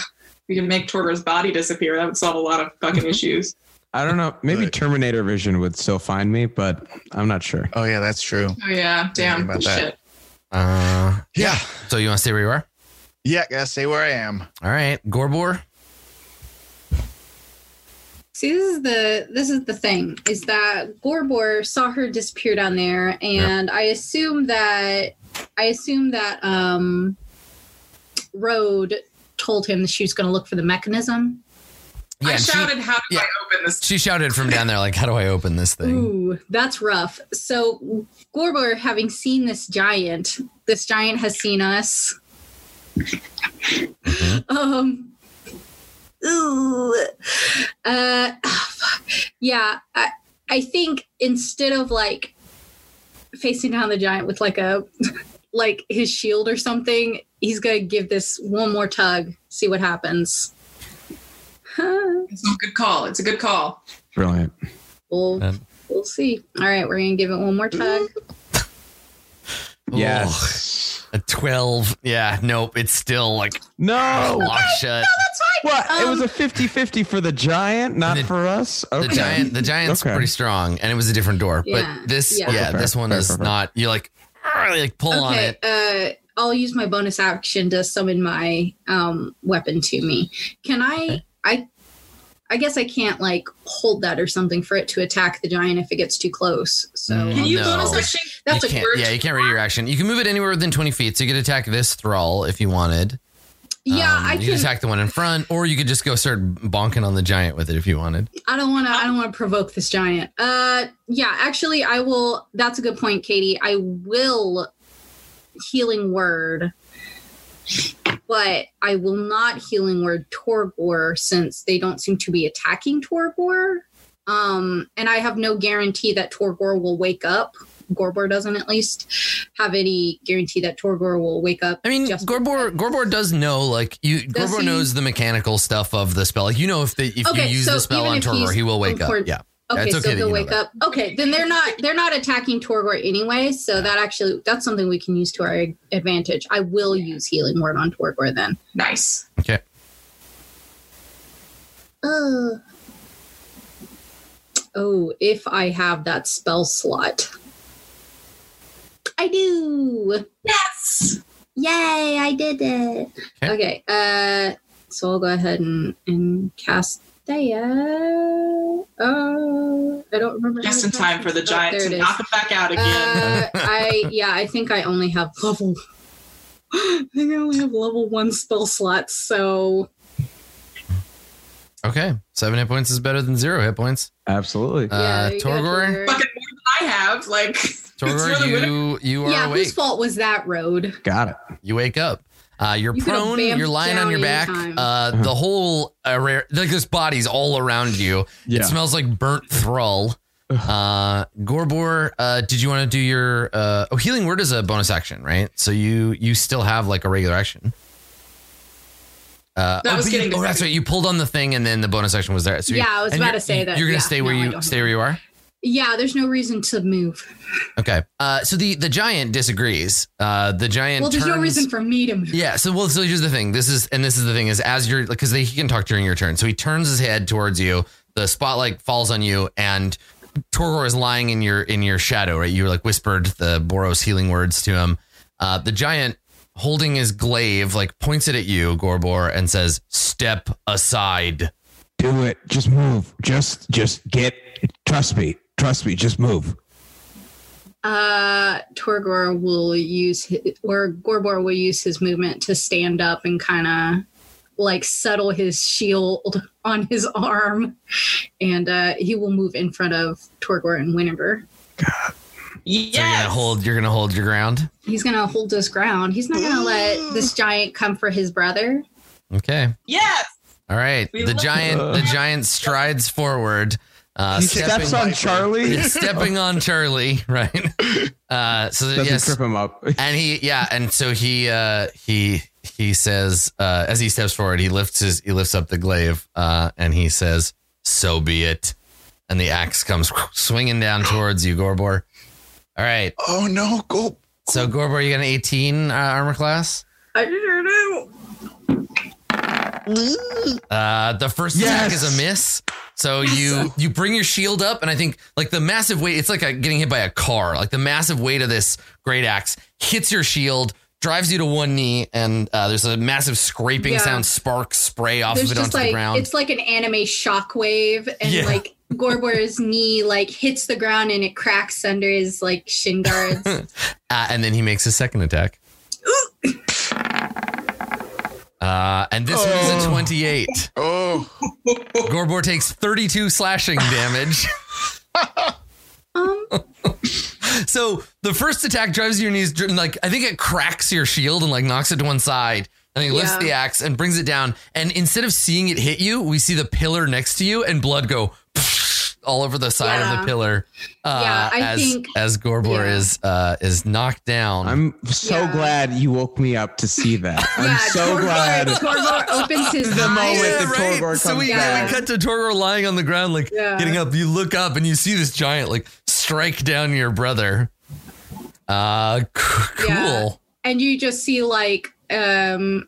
S2: we can make Torgor's body disappear. That would solve a lot of fucking [LAUGHS] issues.
S3: I don't know. Maybe
S4: Right.
S3: Terminator Vision would still find me, but I'm not sure.
S4: Oh yeah, that's true.
S2: Oh yeah, damn
S4: about that.
S2: shit.
S1: Uh,
S4: Yeah,
S1: so you want to stay where you are?
S4: yeah. Gotta stay where I am.
S1: All right. Gorbor.
S5: See, this is the this is the thing is that Gorbor saw her disappear down there, and I assume that I assume that um, Road told him that she was going to look for the mechanism.
S2: I
S1: and she-
S2: shouted, "How do
S1: yeah.
S2: I open this?"
S1: She shouted from down there, like, "How do I open this thing?"
S5: Ooh, that's rough. So Gorbor, having seen this giant, this giant has seen us. Um. Ooh. Uh. fuck. Yeah. I. I think instead of like facing down the giant with like a [LAUGHS] like his shield or something. He's gonna give this one more tug, see what happens. [LAUGHS]
S2: It's a good call. It's a good call.
S3: Brilliant.
S5: we'll
S1: Um,
S5: we'll see. All right, we're gonna give it one more tug. [LAUGHS]
S3: Yes.
S1: A 12. Yeah, nope. It's still like
S3: No.
S1: locked shut.
S3: What? it was
S5: Um,
S3: a 50-50 for the giant, not
S1: The-
S3: for us.
S1: The giant, the giant's
S3: Okay.
S1: pretty strong, and it was a different door.
S5: Yeah,
S1: But this,
S5: yeah.
S1: yeah,
S3: Fair,
S1: this one
S3: fair,
S1: is
S3: fair, fair.
S1: not. You like, like pull on it.
S5: uh, I'll use my bonus action to summon my um, weapon to me. Can I? I I guess I can't like hold that or something for it to attack the giant if it gets too close. So
S1: Mm.
S2: Can you
S1: no.
S2: bonus action?
S5: that's
S1: you
S5: a
S1: can't,
S2: word.
S1: yeah, you can't read your action. You can move it anywhere within 20 feet, so you could attack this thrall if you wanted.
S5: yeah.
S1: Um,
S5: I
S1: you
S5: can.
S1: could attack the one in front, or you could just go start bonking on the giant with it if you wanted.
S5: I don't want to. I don't want to provoke this giant. Uh, yeah. Actually, I will. That's a good point, Katie. I will healing word, but I will not healing word Torgor since they don't seem to be attacking Torgor. Um, and I have no guarantee that Torgor will wake up. Gorbor doesn't at least have any guarantee that Torgor will wake up.
S1: I mean, Gorbor Gorbor does know like you.
S5: Does
S1: Gorbor
S5: he?
S1: knows the mechanical stuff of the spell. Like you know if the if
S5: Okay,
S1: you use
S5: so
S1: the spell on Torgor, he will wake up. Yeah.
S5: Okay,
S1: it's okay
S5: so
S1: that you
S5: they'll wake up. Okay, then they're not they're not attacking Torgor anyway, so that actually that's something we can use to our advantage. I will use healing word on Torgor then.
S2: Nice.
S1: Okay.
S5: Uh, oh, if I have that spell slot. I do.
S2: Yes.
S5: Yay, I did it.
S1: Okay.
S5: Okay, uh so I'll go ahead and, and cast Thea. Oh, I don't remember.
S2: Just in time for the
S5: it. Oh,
S2: giant to knock him back out again.
S5: Uh, I yeah, I think I only have level. [GASPS] I think I only have level one spell slots. So
S1: Okay. Seven hit points is better than zero hit points.
S3: Absolutely.
S1: Uh,
S5: yeah,
S1: Torgor,
S2: Fucking more than I have. Like, [LAUGHS] it's
S1: Torgor,
S2: really winning.
S1: you you are
S5: yeah,
S1: awake.
S5: whose fault was that road?
S3: Got it.
S1: You wake up. Uh, you're
S5: You could've
S1: prone. You're lying on
S5: down
S1: your back.
S5: anytime.
S1: Uh, the whole area, like this body's all around you.
S3: Yeah.
S1: It smells like burnt thrall. Uh, Gorbor, uh, did you want to do your uh, oh healing word is a bonus action, right? So you you still have like a regular action. Uh,
S2: That
S1: oh,
S2: was
S1: you-
S2: getting
S1: oh, that's right. You pulled on the thing, and then the bonus action was there. So you-
S5: Yeah, I was about
S1: you're-
S5: to say that,
S1: You're gonna
S5: yeah,
S1: stay where
S5: no,
S1: you stay where you are.
S5: Yeah, there's no reason to move.
S1: Okay. Uh, so the the giant disagrees. Uh, the giant.
S5: well, there's no reason for me to move.
S1: Yeah. So well, so here's the thing. This is and this is the thing is as you're because he can talk during your turn. So he turns his head towards you. The spotlight falls on you, and Torgor is lying in your in your shadow. Right. You like whispered the Boros healing words to him. Uh, the giant holding his glaive like points it at you, Gorbor, and says, "Step aside."
S3: Do it. Just move. Just just get trust me. Trust me. Just move.
S5: Uh, Torgor will use his, or Gorbor will use his movement to stand up and kind of like settle his shield [LAUGHS] on his arm, and uh, he will move in front of Torgor and Winneber.
S1: So you're gonna hold. You're gonna hold your ground.
S5: He's gonna hold his ground. He's not gonna let this giant come for his brother.
S1: Okay.
S2: Yes.
S1: All right.
S2: We
S1: the
S2: love-
S1: giant. The giant strides forward. Uh,
S3: he
S1: stepping-
S3: steps on [LAUGHS] Charlie.
S1: He's [LAUGHS] stepping on Charlie, right? Uh, so
S3: Doesn't
S1: yes,
S3: trip him up. [LAUGHS]
S1: and he yeah, and so he uh, he he says uh, as he steps forward, he lifts his he lifts up the glaive, uh, and he says, "So be it." And the axe comes swinging down towards you, Gorbor. All right,
S4: Oh no, go.
S1: so Gorbor, you got an 18 uh, armor class.
S5: I don't know.
S1: Uh, the first attack
S3: Yes.
S1: is a miss. So you you bring your shield up, and I think like the massive weight. It's like a, getting hit by a car. Like the massive weight of this great axe hits your shield, drives you to one knee, and uh, there's a massive scraping
S5: Yeah.
S1: sound. Sparks spray off
S5: There's
S1: of it onto the ground.
S5: it's like an anime shockwave, and
S1: Yeah.
S5: like Gorbor's [LAUGHS] knee like hits the ground and it cracks under his like shin guards. [LAUGHS]
S1: uh, and then he makes a second attack. [LAUGHS] Uh, and this one is a 28.
S4: Oh,
S1: Gorbor takes 32 slashing damage.
S5: um,
S1: So the first attack drives your knees, like I think it cracks your shield and like knocks it to one side. And he lifts
S5: Yeah.
S1: the axe and brings it down. And instead of seeing it hit you, we see the pillar next to you and blood go all over the side of the pillar. Uh,
S5: Yeah, I
S1: as
S5: think-
S1: as Gorbor
S5: yeah.
S1: is uh, is knocked down.
S3: I'm so
S5: Yeah.
S3: glad you woke me up to see that. I'm
S5: yeah,
S3: so
S5: Torgor,
S3: glad.
S5: Torgor opens his
S3: The
S5: eyes.
S3: moment
S1: Yeah,
S3: that
S1: right.
S3: Torgor
S1: so we,
S5: back.
S1: we cut to Torgor lying on the ground, like
S5: Yeah.
S1: getting up. You look up and you see this giant like strike down your brother. Uh, c- cool.
S5: Yeah. and you just see like um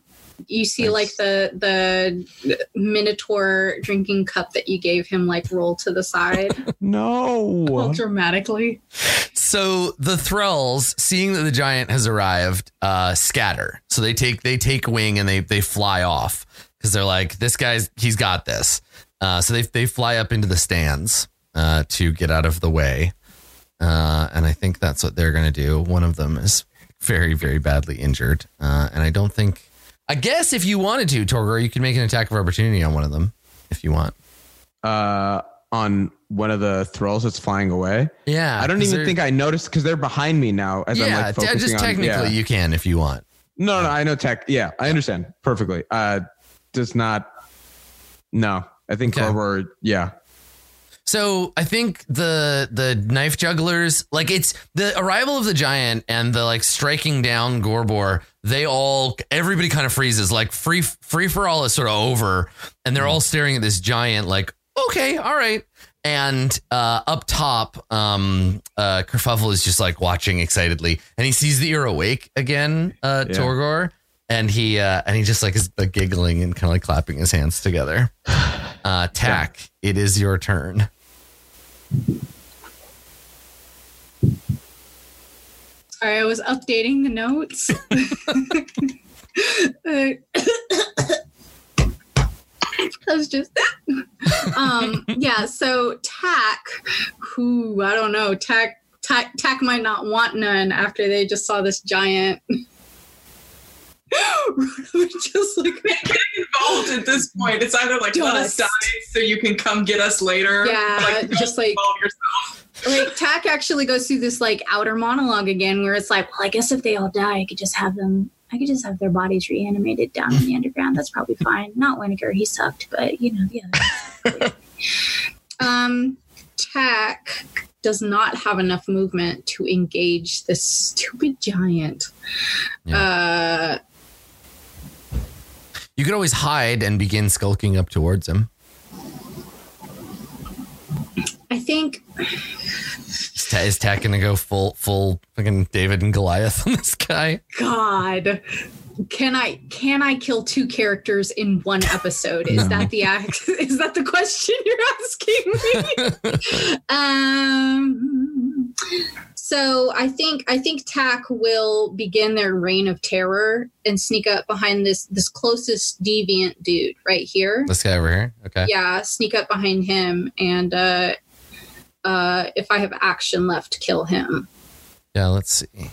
S5: you see
S3: Nice.
S5: like the the minotaur drinking cup that you gave him like roll to the side [LAUGHS]
S3: No.
S5: Well, dramatically
S1: So the thralls, seeing that the giant has arrived, uh, scatter. So they take they take wing and they they fly off because they're like, this guy's he's got this. Uh, so they they fly up into the stands uh, to get out of the way, uh, and I think that's what they're gonna do. One of them is very very badly injured, uh, and I don't think. I guess if you wanted to, Torgor, you could make an attack of opportunity on one of them if you want.
S3: Uh, on one of the thralls that's flying away.
S1: Yeah,
S3: I don't even think I noticed because they're behind me now. As I'm
S1: Yeah,
S3: like focusing
S1: just
S3: on,
S1: technically
S3: yeah.
S1: you can if you want.
S3: No, no, I know tech. Yeah, I understand perfectly. Uh, does not. No, I think
S1: Okay.
S3: Yeah,
S1: So I think the the knife jugglers, like it's the arrival of the giant and the like striking down Gorbor. They all everybody kind of freezes. Like free free for all is sort of over, and they're all staring at this giant. Like okay, all right. And uh, up top, um, uh, Kerfuffle is just like watching excitedly, and he sees that you're awake again, uh,
S3: Yeah.
S1: Torgor, and he uh, and he just like is like giggling and kind of like clapping his hands together. [SIGHS] Uh, Tack, it is your turn.
S5: Sorry, I was updating the notes. [LAUGHS] [COUGHS] I was just um yeah, so Tack, who I don't know, Tack Tack Tack might not want none after they just saw this giant [GASPS] just like
S2: Getting involved at this point, it's either like let us die so you can come get us later.
S5: Yeah,
S2: like,
S5: just like-
S2: yourself.
S5: Like Tack actually goes through this like outer monologue again where it's like, well, I guess if they all die, I could just have them I could just have their bodies reanimated down in the underground. That's probably fine. Not Winiger, he sucked, but you know, the other. um Tack does not have enough movement to engage this stupid giant. Uh
S1: You could always hide and begin skulking up towards him.
S5: I think
S1: Is, Ta- is Tack gonna go full full fucking David and Goliath on this guy?
S5: God. Can I can I kill two characters in one episode? Is that the act? [LAUGHS] Is that the question [LAUGHS] you're asking me? [LAUGHS] um. So I think I think Tack will begin their reign of terror and sneak up behind this this closest deviant dude right here.
S1: This guy over here. Okay.
S5: Yeah, sneak up behind him and uh, uh, if I have action left, kill him.
S1: Yeah. Let's see.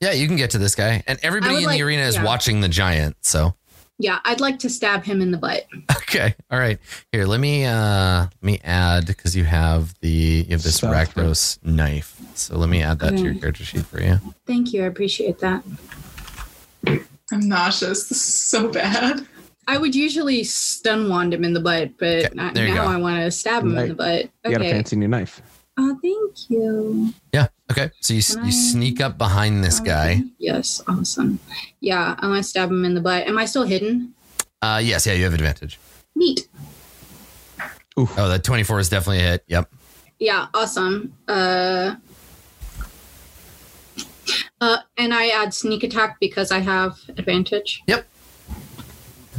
S1: Yeah, you can get to this guy, and everybody in
S5: would
S1: the arena is
S5: yeah.
S1: watching the giant. So
S5: Yeah, I'd like to stab him in the butt. [LAUGHS]
S1: okay, all right. Here, let me uh let me add because you have the you have this
S3: Stealth,
S1: Rakdos knife. So let me add that to your character sheet for you.
S5: Thank you. I appreciate that.
S2: I'm nauseous. This is so bad.
S5: I would usually stun wand him in the butt, but
S1: Okay,
S5: not- now
S1: go.
S5: I want to stab him in the butt.
S3: you got a fancy new knife.
S5: Oh, thank you.
S1: Yeah. Okay. So you
S5: Can
S1: you
S5: I-
S1: sneak up behind this guy.
S5: Yes, awesome. Yeah, I want to stab him in the butt. Am I still hidden?
S1: Uh, yes. Yeah. You have advantage.
S5: Neat.
S1: Oh, that twenty four is definitely a hit. Yep.
S5: Yeah, awesome. Uh, uh, and I add sneak attack because I have advantage.
S1: Yep.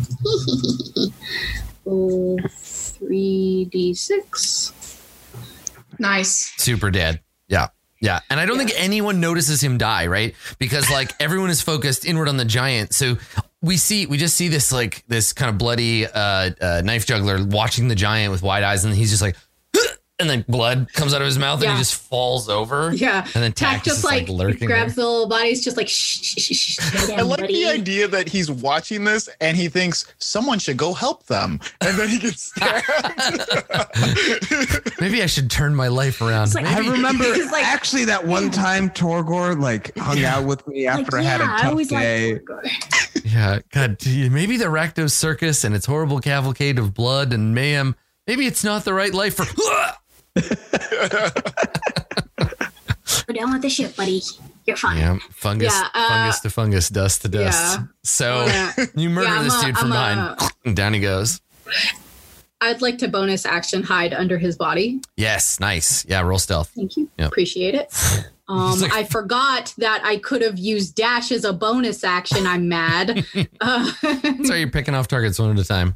S1: [LAUGHS]
S5: oh, 3d6.
S2: Nice.
S1: super dead. Yeah. Yeah. And I don't think anyone notices him die, right? Because like [LAUGHS] everyone is focused inward on the giant. So we see, we just see this like this kind of bloody uh, uh, knife juggler watching the giant with wide eyes. And he's just like, and then blood comes out of his mouth and he just falls over.
S5: Yeah.
S1: And then
S5: Tack
S1: Tack
S5: just
S1: is
S5: like,
S1: lurking
S5: grabs
S1: there.
S5: the little body. It's just like, shh, shh, shh, shh, shh,
S4: I like
S5: buddy.
S4: the idea that he's watching this and he thinks someone should go help them, and then he gets stabbed.
S1: Maybe I should turn my life around.
S5: Like-
S3: I remember
S5: He's like-
S3: actually that one time Torgor like hung out with me
S5: Like,
S3: after I had a
S5: yeah, I
S3: tough
S5: always
S3: day. [LAUGHS]
S1: yeah. God, maybe the Rakdos circus and its horrible cavalcade of blood and mayhem. maybe it's not the right life for. [LAUGHS]
S5: Go down with the ship, buddy. You're fine.
S1: yeah, fungus,
S5: Yeah, uh,
S1: fungus to fungus, dust to dust.
S5: yeah.
S1: So
S5: Yeah. [LAUGHS]
S1: you murder
S5: Yeah,
S1: this
S5: a-
S1: dude from
S5: I'm
S1: behind, and [CLEARS THROAT] down he goes.
S5: I'd like to bonus action hide under his body.
S1: Yes, nice. Yeah, roll stealth.
S5: Thank you.
S1: Yep.
S5: Appreciate it. [LAUGHS] Um,
S1: like-
S5: I forgot that I could have used dash as a bonus action. I'm mad. [LAUGHS] Uh,
S1: So you're picking off targets one at a time.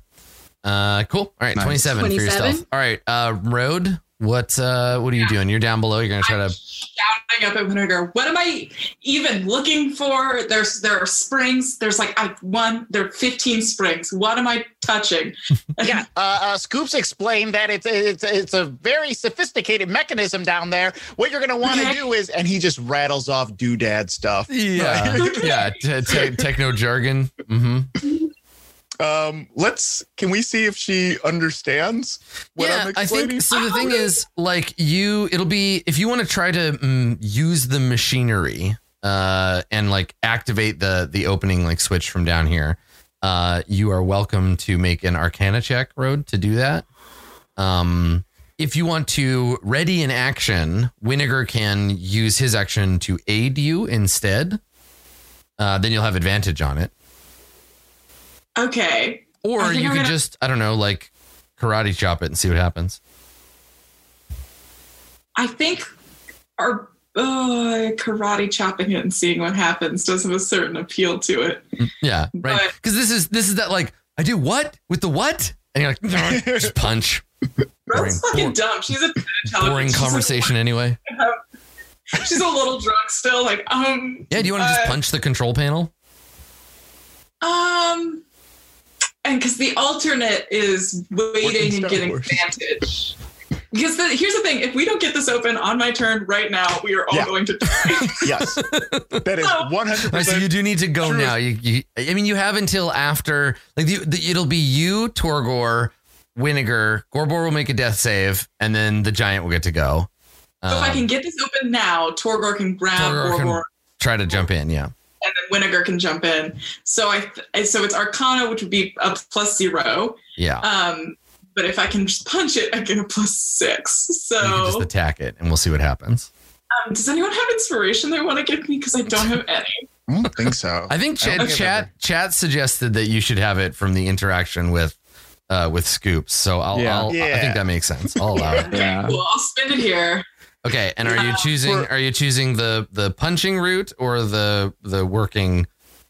S1: Uh, cool. All right,
S3: Nice.
S1: 27, for your stealth. All right, uh, road. What uh, what are you doing? You're down below. You're gonna try to.
S2: shouting up at Vinegar. What am I even looking for? There's there are springs. There's like I one. There are 15 springs. What am I touching? [LAUGHS] [LAUGHS]
S4: yeah, uh, uh, Scoops explained that it's it's it's a very sophisticated mechanism down there. What you're gonna want to
S2: Okay.
S4: do is, and he just rattles off doodad stuff.
S1: Yeah, [LAUGHS] yeah. Te- te- techno jargon. hmm
S4: Um, let's. Can we see if she understands what
S1: yeah,
S4: I'm
S1: I think so. The thing is, like you, it'll be if you want to try to mm, use the machinery uh, and like activate the the opening like switch from down here. Uh, you are welcome to make an Arcana check, Road, to do that. Um, if you want to ready an action, Winiger can use his action to aid you instead. Uh, then you'll have advantage on it.
S2: Okay.
S1: Or you
S2: I'm
S1: could
S2: gonna-
S1: just, I don't know, like karate chop it and see what happens.
S2: I think our uh, karate chopping it and seeing what happens does have a certain appeal to it.
S1: Yeah, right.
S2: But-
S1: Because this is this is that like I do what with the what, and you're like just [LAUGHS] punch. Boring,
S2: Rose's fucking
S1: boring,
S2: dumb. She's a bit intelligent.
S1: boring
S2: She's a-
S1: conversation [LAUGHS] anyway.
S2: she's a little drunk still. Like um.
S1: Yeah, do you want to just
S2: uh,
S1: punch the control panel?
S2: Um, and because the alternate is waiting and getting
S4: Wars.
S2: advantage. Because the, here's the thing: if we don't get this open on my turn right now, we are all
S4: Yeah.
S2: going to die. [LAUGHS]
S4: yes, that is
S2: Oh.
S4: 100.
S1: Right, so you do need to go
S4: True.
S1: now. You, you, I mean, you have until after like the, the, it'll be you, Torgor, Winiger, Gorbor will make a death save, and then the giant will get to go.
S2: so if I
S1: Um,
S2: can get this open now, Torgor can grab
S1: Torgor can- try to jump in. Yeah,
S2: and then Winiger can jump in. So I th- so it's Arcana, which would be a plus zero.
S1: yeah.
S2: Um, but if I can just punch it, I get a plus six.
S1: you can just
S2: So
S1: attack it, and we'll see what happens.
S2: um, does anyone have inspiration they want to give me? Because I don't have any.
S4: I don't think so. [LAUGHS]
S1: I think
S4: I
S1: chat
S4: think I've
S1: chat, chat suggested that you should have it from the interaction with uh, with scoops. So I'll,
S3: Yeah.
S1: I'll I think that makes sense. I'll allow it.
S3: Yeah.
S2: Cool. I'll spend it here.
S1: Okay, and are you choosing are you choosing the the punching route or the the working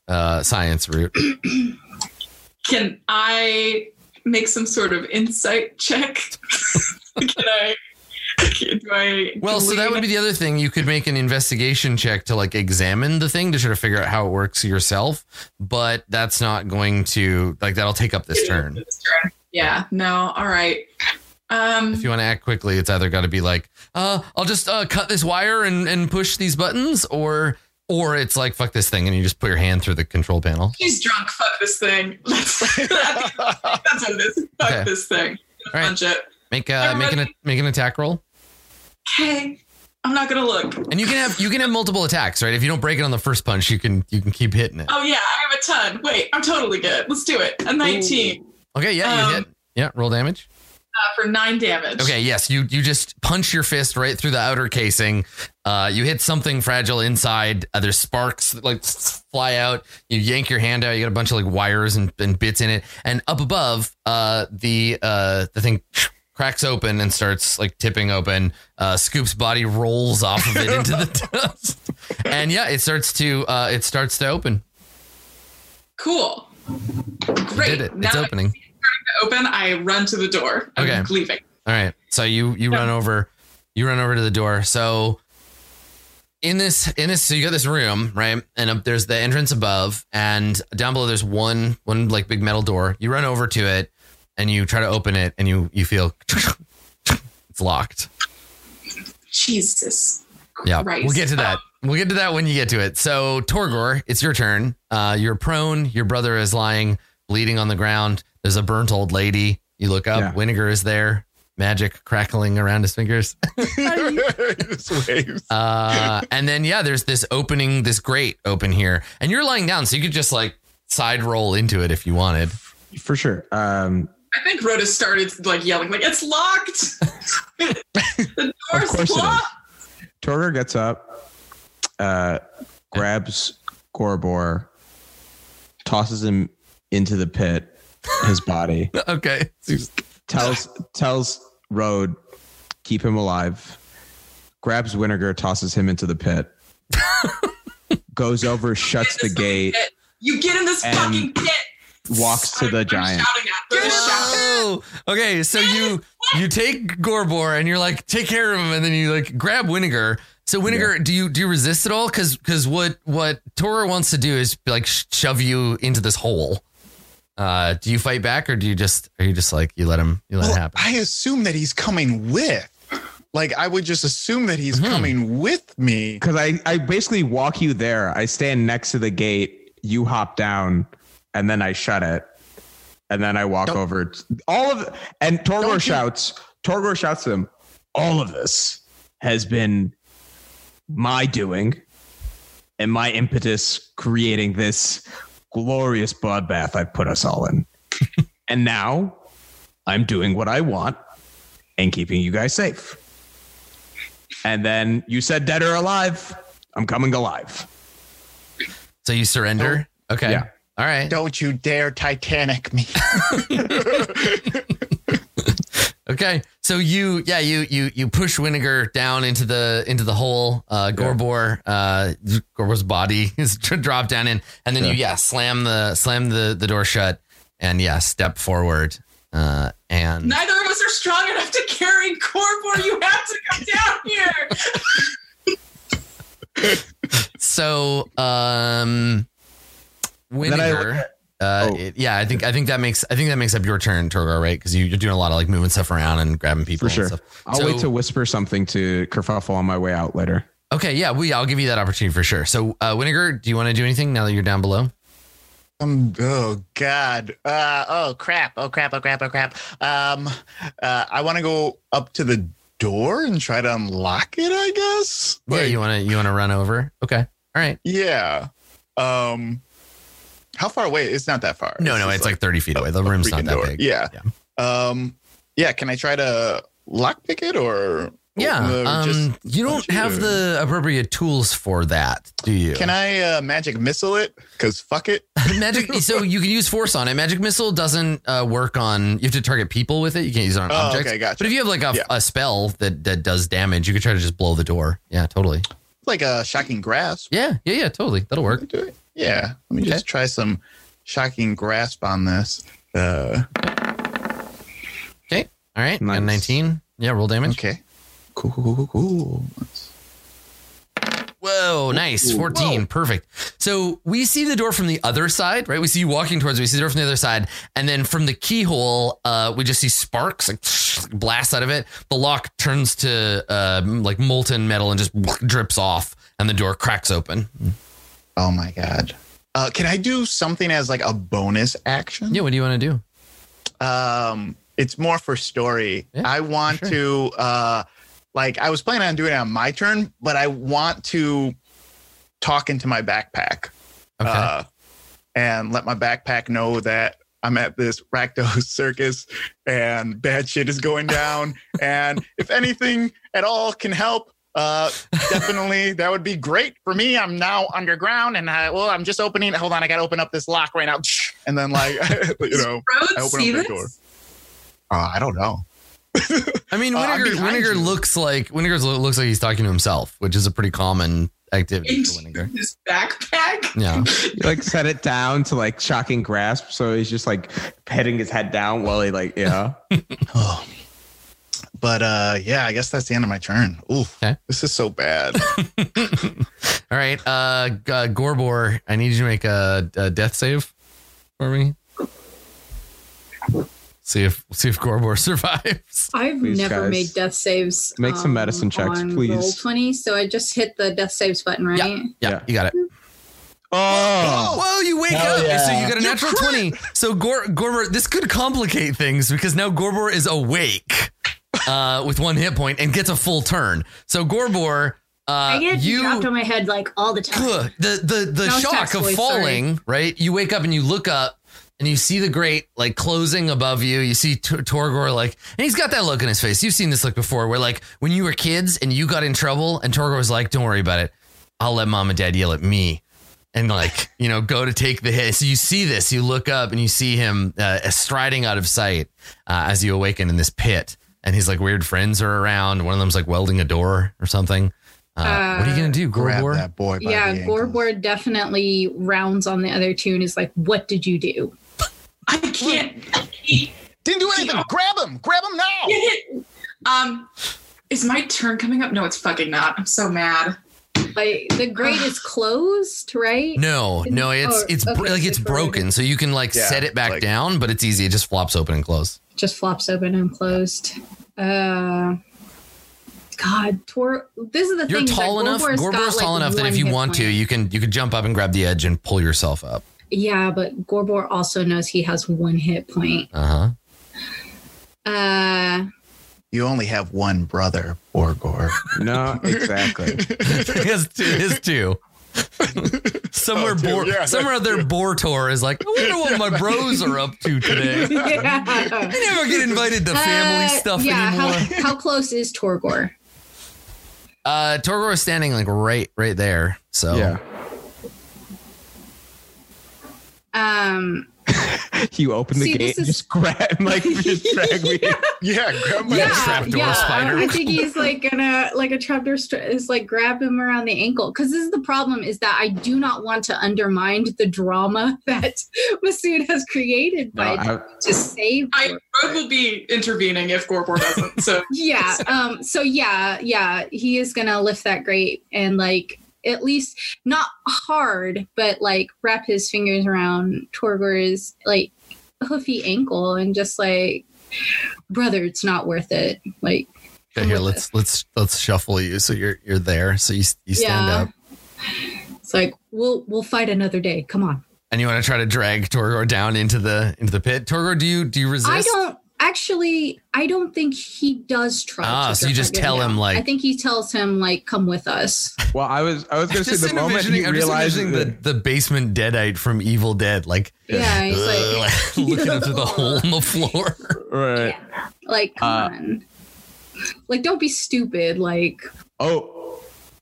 S1: uh, science route? [CLEARS THROAT]
S2: Can I make some sort of insight check? [LAUGHS] can I? Do I?
S1: Well, so that would be the other thing. You could make an investigation check to like examine the thing to try to figure out how it works yourself, but that's not going to like that'll take up this turn.
S2: This turn. Yeah. No. All right. Um.
S1: If you want to act quickly, it's either got to be like, uh, I'll just uh, cut this wire and, and push these buttons, or or it's like fuck this thing and you just put your hand through the control panel.
S2: He's drunk. Fuck this thing. [LAUGHS] That's, [LAUGHS] that's what it is. Fuck
S1: Okay.
S2: this thing.
S1: All right.
S2: Punch it.
S1: Make uh, make an make an attack roll,
S2: Okay. I'm not gonna look.
S1: and you can have you can have multiple attacks, right? If you don't break it on the first punch, you can you can keep hitting it.
S2: Oh yeah, I have a ton. Wait, I'm totally good. Let's do it. A 19
S1: Okay, yeah, you
S2: Um,
S1: hit. Yeah, roll damage.
S2: Uh, for nine damage.
S1: Okay, yes, you you just punch your fist right through the outer casing. Uh, you hit something fragile inside. Uh, there's sparks that like fly out. You yank your hand out. You got a bunch of like wires and, and bits in it. And up above, uh, the uh, the thing cracks open and starts like tipping open. Uh, Scoop's body rolls off of it into the [LAUGHS] dust. And yeah, it starts to uh, it starts to open.
S2: Cool. Great.
S1: it.
S2: Now
S1: It's
S2: that
S1: opening.
S2: Open. I run to the door. I'm
S1: Okay.
S2: leaving.
S1: All right. So you you run over you run over to the door. So in this in this so you got this room, right? And up, there's the entrance above and down below there's one one like big metal door. You run over to it and you try to open it and you you feel [LAUGHS] it's locked.
S2: Jesus.
S1: Yeah.
S2: Christ.
S1: We'll get to that. We'll get to that when you get to it. So Torgor, it's your turn. Uh, you're prone. Your brother is lying, bleeding on the ground. There's a burnt old lady. You look up.
S3: Yeah.
S1: Winiger is there. Magic crackling around his fingers. [LAUGHS]
S4: Just.
S1: Uh, and then yeah, there's this opening, this grate open here, and you're lying down, so you could just like side roll into it if you wanted.
S3: For sure. Um,
S2: I think Rhoda started like yelling, like it's locked. [LAUGHS] the door's
S3: Of course
S2: locked.
S3: Torgor gets up, uh, grabs Gorbor, tosses him into the pit, his body, [LAUGHS]
S1: Okay.
S3: tells tells Road, keep him alive, grabs Winnegar, tosses him into the pit, [LAUGHS] goes over, shuts the
S2: Get in this
S3: gate,
S2: pit. You get in this fucking pit.
S3: walks to the
S2: I'm
S3: giant.
S2: shouting at
S1: Oh, okay. So you you take Gorbor and you're like, take care of him, and then you like grab Winnegar. So Winnegar, do you do you resist at all? Because because what what Tora wants to do is like shove you into this hole. Uh, do you fight back or do you just are you just like you let him you let it happen?
S4: I assume that he's coming with. Like I would just assume that he's
S1: Mhm.
S4: coming with me.
S3: Because I, I basically walk you there. I stand next to the gate. You hop down, and then I shut it, and then I walk
S4: Don't-
S3: over. All of and Torgor
S4: you-
S3: shouts. Torgor shouts to him. All of this has been my doing, and my impetus creating this glorious bloodbath I've put us all in. [LAUGHS] and now I'm doing what I want and keeping you guys safe. And then you said dead or alive. I'm coming alive.
S1: so you surrender? Okay.
S3: Yeah.
S1: All right.
S4: Don't you dare Titanic me. [LAUGHS] [LAUGHS]
S1: Okay. So you yeah, you you you push Winnegar down into the into the hole. Uh Gorbor uh Gorbor's body [LAUGHS] is dropped down in and then you yeah, slam the slam the the door shut and yeah, step forward. Uh and
S2: Neither of us are strong enough to carry Gorbor. You have to come down here. [LAUGHS]
S1: so um
S3: Then I look
S1: Winnegar
S3: at-
S1: uh,
S3: Oh.
S1: it- yeah, I think I think that makes I think that makes up your turn, Torgo, right? Because you, you're doing a lot of like moving stuff around and grabbing people.
S3: For sure.
S1: And stuff.
S3: I'll
S1: So-
S3: wait to whisper something to Kerfuffle on my way out later.
S1: Okay, yeah, we I'll give you that opportunity for sure. So, uh, Winnegar, do you want to do anything now that you're down below?
S4: Um, oh God. Uh, oh crap. Oh crap. Oh crap. Oh crap. Um, uh, I want to go up to the door and try to unlock it. I guess.
S1: yeah,
S4: Like,
S1: you want to you want to run over? Okay, all right.
S4: Yeah. Um, how far away? It's not that far.
S1: No, no, it's like 30 feet away. The room's not that
S4: door.
S1: big.
S4: Yeah.
S1: Yeah.
S4: Um, yeah. Can I try to lockpick it or?
S1: Yeah,
S4: or
S1: um, you don't have
S4: or-
S1: the appropriate tools for that, do you?
S4: Can I uh, magic missile it? Cause fuck it. [LAUGHS]
S1: Magic, [LAUGHS] so you can use force on it. Magic missile doesn't uh, work on. You have to target people with it. You can't use it on
S4: Oh,
S1: objects.
S4: okay, gotcha.
S1: But if you have like a,
S4: Yeah.
S1: a spell that that does damage, you could try to just blow the door. Yeah, totally.
S4: Like a shocking grasp.
S1: Yeah, yeah, yeah, totally. That'll work.
S4: Do it. Yeah. Let me
S1: Okay.
S4: just try some shocking grasp on this. Uh,
S1: Okay, all right.
S3: Nice.
S1: And 19. Yeah, roll damage.
S4: okay. Cool, cool, cool, cool, cool. Let's-
S1: Whoa, nice. 14. Perfect. So we see the door from the other side, right? We see you walking towards it. We see the door from the other side. And then from the keyhole, uh, we just see sparks like [SNIFFS] blast out of it. The lock turns to uh, like molten metal and just [SNIFFS] drips off, and the door cracks open.
S4: Oh my god. Uh, can I do something as like a bonus action?
S1: Yeah, what do you want to do?
S4: Um, it's more for story.
S1: Yeah,
S4: I want
S1: sure.
S4: to uh like I was planning on doing it on my turn, but I want to talk into my backpack.
S1: Okay.
S4: Uh and let my backpack know that I'm at this [LAUGHS] Rakdos circus and bad shit is going down. and if anything at all can help, uh, definitely that would be great for me. I'm now underground and I, well, I'm just opening. Hold on, I got to open up this lock right now. [LAUGHS] And then, like, [LAUGHS] you know, I open up the door. uh, I don't know. [LAUGHS]
S1: I mean,
S4: Uh, I'm
S1: Winnegar,
S4: behind
S1: Winnegar looks like Winnegar looks like he's talking to himself, which is a pretty common activity for
S2: In
S1: Winnegar.
S2: his backpack.
S1: Yeah.
S3: You like set it down to like shocking grasp, so he's just like heading his head down while he like yeah. [SIGHS] [SIGHS] [SIGHS]
S4: Oh. But uh, yeah, I guess that's the end of my turn. Ooh,
S1: Okay.
S4: this is so bad. [LAUGHS]
S1: All right, uh, G- uh, Gorbor, I need you to make a, a death save for me. See if see if Gorbor [LAUGHS] survives.
S5: I've
S3: Please,
S5: never
S3: guys.
S5: made death saves.
S3: Make some medicine checks,
S5: on
S3: please.
S5: Roll twenty. So I just hit the death saves button, right?
S1: Yeah,
S3: Yeah.
S1: you got it.
S3: Oh,
S1: Whoa, you wake
S6: Hell
S1: up. So you got a natural 20. So Gor- Gorbor, this could complicate things because now Gorbor is awake uh, with one hit point and gets a full turn. So Gorbor,
S5: I
S1: Uh,
S5: get
S1: you
S5: dropped on my head like all the time.
S1: Ugh, the the the shock of
S5: voice,
S1: falling, right? You wake up and you look up and you see the grate like closing above you. You see T- Torgor like, and he's got that look in his face. You've seen this look before, where like when you were kids and you got in trouble, and Torgor was like, "Don't worry about it. I'll let mom and dad yell at me." And like [LAUGHS] you know, go to take the hit. So you see this, you look up and you see him uh, striding out of sight uh, as you awaken in this pit, and his like weird friends are around. One of them's like welding a door or something. Uh, what are you gonna do,
S4: Grab
S1: Gorbor?
S4: that boy. By
S5: yeah,
S4: the.
S5: Gorbor definitely rounds on the other two and is like, "What did you do?"
S2: I can't
S4: Didn't do anything. Grab him. Grab him now.
S2: get. [LAUGHS] Um, is my turn coming up? No, it's fucking not. I'm so mad.
S5: Like the grate is [SIGHS] closed, right?
S1: No, no, it's
S5: Oh,
S1: it's
S5: okay,
S1: like it's
S5: it's broken.
S1: broken, so you can like
S4: Yeah,
S1: set it back
S4: like-
S1: down, but it's easy. It just flops open and close.
S5: Just flops open and closed. Uh, God, Tor. This is the
S1: You're
S5: thing. is that
S1: tall enough.
S5: Gorbor's got,
S1: Gorbor's
S5: like,
S1: tall enough that if you
S5: hit
S1: want to, you can you can jump up and grab the edge and pull yourself up.
S5: Yeah, but Gorbor also knows he has one hit point.
S1: Uh huh.
S5: Uh,
S4: You only have one brother, Borgor.
S3: No, exactly. [LAUGHS]
S1: his two. His two. somewhere,
S4: Oh, two,
S1: Bor-
S4: yeah.
S1: somewhere their [LAUGHS] Bortor is like. I wonder what my bros are up to today. [LAUGHS]
S5: yeah.
S1: I never get invited to family
S5: Uh,
S1: stuff
S5: yeah,
S1: anymore.
S5: How, how close is Torgor?
S1: Uh, Torgor is standing like right, right there. So
S3: yeah.
S5: Um, [LAUGHS]
S3: You open the
S5: See,
S3: gate and
S5: is-
S3: just grab, [LAUGHS] like, just drag [LAUGHS] me.
S4: yeah, grab my
S1: Yeah.
S5: yeah,
S1: trapdoor
S5: yeah.
S1: spider.
S5: I, I think he's like gonna like a trapdoor str- is like grab him around the ankle because this is the problem is that I do not want to undermine the drama that Masood has created
S3: No,
S5: by
S3: I,
S5: to save.
S2: I Rogue will be intervening if Gorbor doesn't. So
S5: yeah um so yeah yeah he is gonna lift that grate and like at least not hard but like wrap his fingers around torgor's like hoofy ankle and just like brother it's not worth it like
S1: Okay, here let's let's let's shuffle you so you're you're there. So you you stand
S5: yeah
S1: up
S5: it's like we'll we'll fight another day come on
S1: and you want to try to drag Torgor down into the into the pit. Torgor, do you do you resist?
S5: i don't actually i don't think he does try
S1: Ah, so you just tell
S5: down.
S1: him, like-
S5: i think he tells him like come with us [LAUGHS]
S3: well, I was, I was going to say the moment
S1: envisioning-
S3: he
S1: I'm just
S3: that,
S1: the, the basement deadite from Evil Dead, like,
S5: yeah he's
S1: ugh, [LAUGHS]
S5: like
S1: like [LAUGHS] looking into the hole in the floor.
S3: right.
S5: Yeah. Like, come
S3: Uh,
S5: on. Like, don't be stupid. Like,
S3: Oh,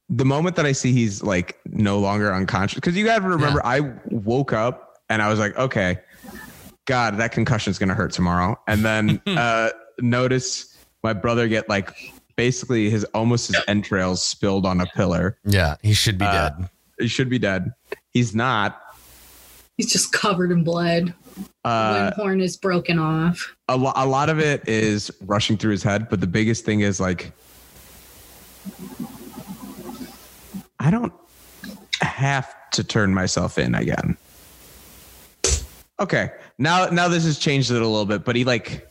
S3: the moment that I see he's like no longer unconscious, because you got to remember, I woke up and I was like, okay, God, that concussion is going to hurt tomorrow. And then [LAUGHS] uh, notice my brother get like basically his almost his entrails spilled on a pillar.
S1: Yeah, he should be
S3: Uh,
S1: dead.
S3: He should be dead. He's not.
S5: he's just covered in blood.
S3: Uh,
S5: One horn is broken off.
S3: a, lo- a lot of it is rushing through his head, but the biggest thing is like, I don't have to turn myself in again. Okay, now now this has changed it a little bit, but he like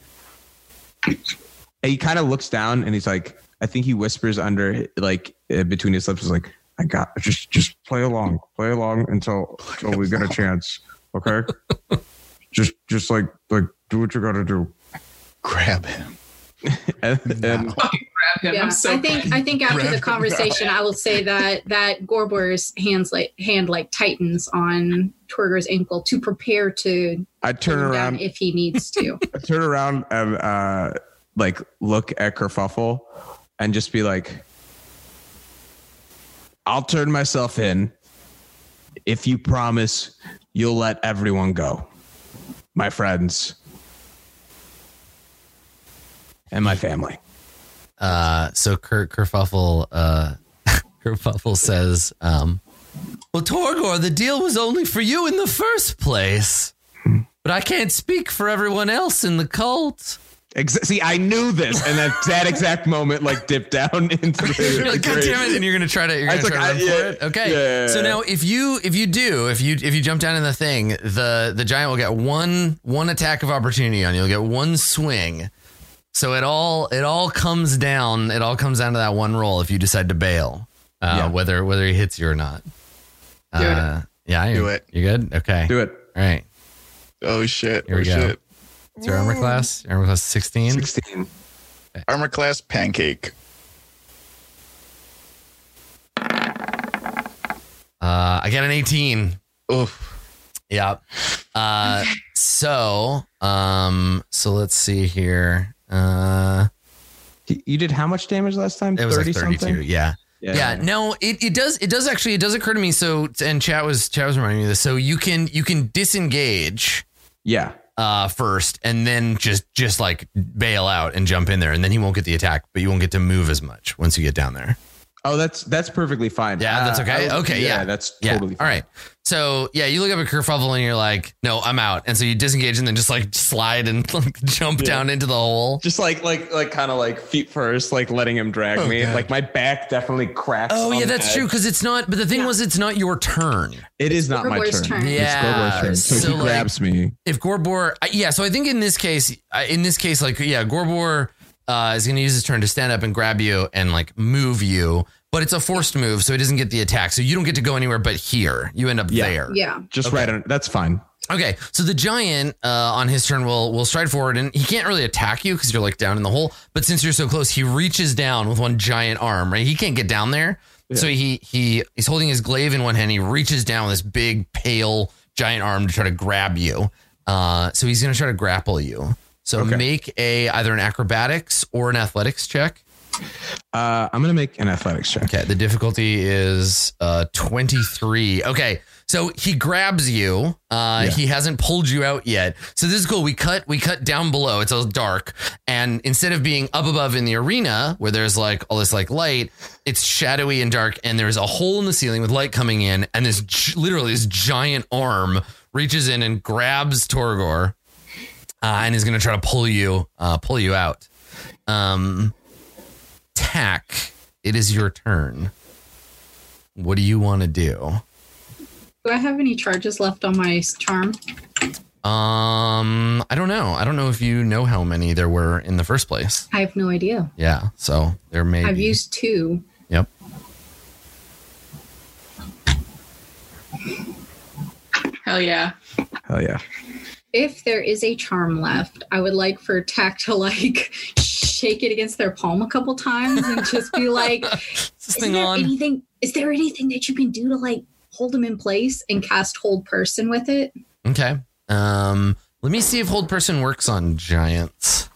S3: he kind of looks down and he's like, I think he whispers under like uh, between his lips, is like, I got just just play along, play along until until we get a chance, okay? [LAUGHS] just just like like do what you got to do.
S4: Grab him. [LAUGHS]
S3: and, and
S2: fucking grab him.
S5: Yeah,
S2: I'm so
S5: I think I think after
S4: Grab
S5: the
S4: him.
S5: conversation, I will say that that Gorbor's hands like hand like tightens on Torgor's ankle to prepare to
S3: I turn
S5: pull him down
S3: around,
S5: if he needs to. [LAUGHS]
S3: I turn around and uh, like look at Kerfuffle and just be like, "I'll turn myself in if you promise you'll let everyone go, my friends and my family."
S1: Uh, so Kurt Kerfuffle, uh, [LAUGHS] Kerfuffle says, um, "Well, Torgor, the deal was only for you in the first place, but I can't speak for everyone else in the cult."
S3: See, I knew this, and at that exact moment, like dipped down [LAUGHS] into the.
S1: You're like, God damn it! And you're gonna try to you're gonna try
S3: like,
S1: to run
S3: I-
S1: for
S3: yeah,
S1: it. Okay.
S3: yeah,
S1: So now, if you if you do if you if you jump down in the thing, the the giant will get one one attack of opportunity on you. You'll get one swing. So it all it all comes down. It all comes down to that one roll. If you decide to bail, uh,
S3: Yeah.
S1: whether whether he hits you or not.
S2: Do it.
S1: uh, Yeah.
S4: Do it.
S1: You good? Okay.
S3: Do it.
S1: All right.
S4: Oh shit.
S1: Here we
S4: oh
S1: go.
S4: shit.
S1: It's your armor class. Your armor class sixteen.
S3: 16.
S4: Armor class pancake.
S1: Uh, I got an 18.
S4: Oof.
S1: Yeah. Uh, so, um, so let's see here. Uh,
S3: You did how much damage last time?
S1: it was like
S3: 30
S1: 32.
S3: something?
S1: Yeah. yeah no it, it does it does actually it does occur to me so and chat was chat was reminding me of this so you can you can disengage
S3: Yeah.
S1: uh first and then just just like bail out and jump in there and then he won't get the attack but you won't get to move as much once you get down there
S3: Oh, that's that's perfectly fine.
S1: Yeah, that's
S3: Uh,
S1: okay.
S3: I was-
S1: Okay, yeah.
S3: that's
S1: yeah
S3: totally fine.
S1: all right so yeah you look up a kerfuffle and you're like no i'm out and so you disengage and then just like slide and [LAUGHS] like jump down into the hole
S3: Just like like like kind of like feet first, like letting him drag
S4: Oh,
S3: me.
S4: God.
S3: Like my back definitely cracks.
S1: oh yeah that's
S3: edge.
S1: true because it's not but the thing
S5: Yeah.
S1: was it's not your turn
S3: It is not my turn.
S5: turn.
S1: Yeah,
S3: Gorbor's turn. So,
S1: so,
S3: he
S1: like-
S3: grabs me.
S1: if Gorbor, I- yeah. So I think in this case, uh, in this case, like yeah, Gorbor uh, is going to use his turn to stand up and grab you and like move you, but it's a forced move, so he doesn't get the attack. So you don't get to go anywhere but here. You end up
S3: Yeah.
S1: there.
S5: Yeah.
S3: Just
S1: Okay.
S3: right on. That's fine.
S1: Okay, so the giant uh, on his turn will will stride forward, and he can't really attack you because you're like down in the hole. But since you're so close, he reaches down with one giant arm. Right, he can't get down there, so he he he's holding his glaive in one hand. He reaches down with this big pale giant arm to try to grab you. Uh, so he's gonna try to grapple you. So
S3: Okay.
S1: make a either an acrobatics or an athletics check.
S3: Uh, I'm gonna make an athletics check.
S1: Okay, the difficulty is uh 23. Okay. So he grabs you. Uh
S3: Yeah.
S1: he hasn't pulled you out yet. So this is cool. We cut we cut down below. It's all dark. And instead of being up above in the arena where there's like all this like light, it's shadowy and dark and there's a hole in the ceiling with light coming in and this literally this giant arm reaches in and grabs Torgor uh, and is going to try to pull you uh pull you out. Um Tack, it is your turn. What do you want to do?
S5: Do I have any charges left on my charm?
S1: Um, I don't know. I don't know if you know how many there were in the first place.
S5: I have no idea.
S1: Yeah, so there may
S5: I've
S1: be.
S5: used two.
S1: Yep.
S2: Hell yeah.
S3: Hell yeah.
S5: If there is a charm left, I would like for Tack to like shake it against their palm a couple times and just be like, [LAUGHS]
S1: Is
S5: is there
S1: on?
S5: anything is there anything that you can do to like hold them in place and cast hold person with it?
S1: Okay. Um, let me see if hold person works on giants.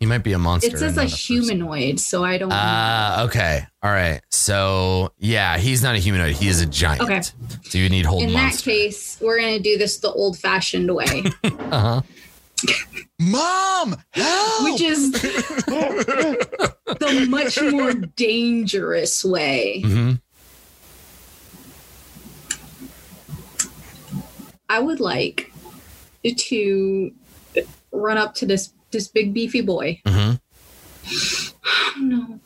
S1: He might be a monster.
S5: It says
S1: and
S5: a
S1: not person.
S5: humanoid, so I don't
S1: Ah, okay. All right. So yeah, he's not a humanoid. He is a giant.
S5: Okay.
S1: So you need hold
S5: in
S1: monster.
S5: that case, we're gonna do this the old fashioned way, [LAUGHS]
S1: uh-huh.
S4: Mom, help!
S5: which is the much more dangerous way.
S1: hmm
S5: I would like to run up to this this big beefy boy.
S1: hmm
S5: Oh no.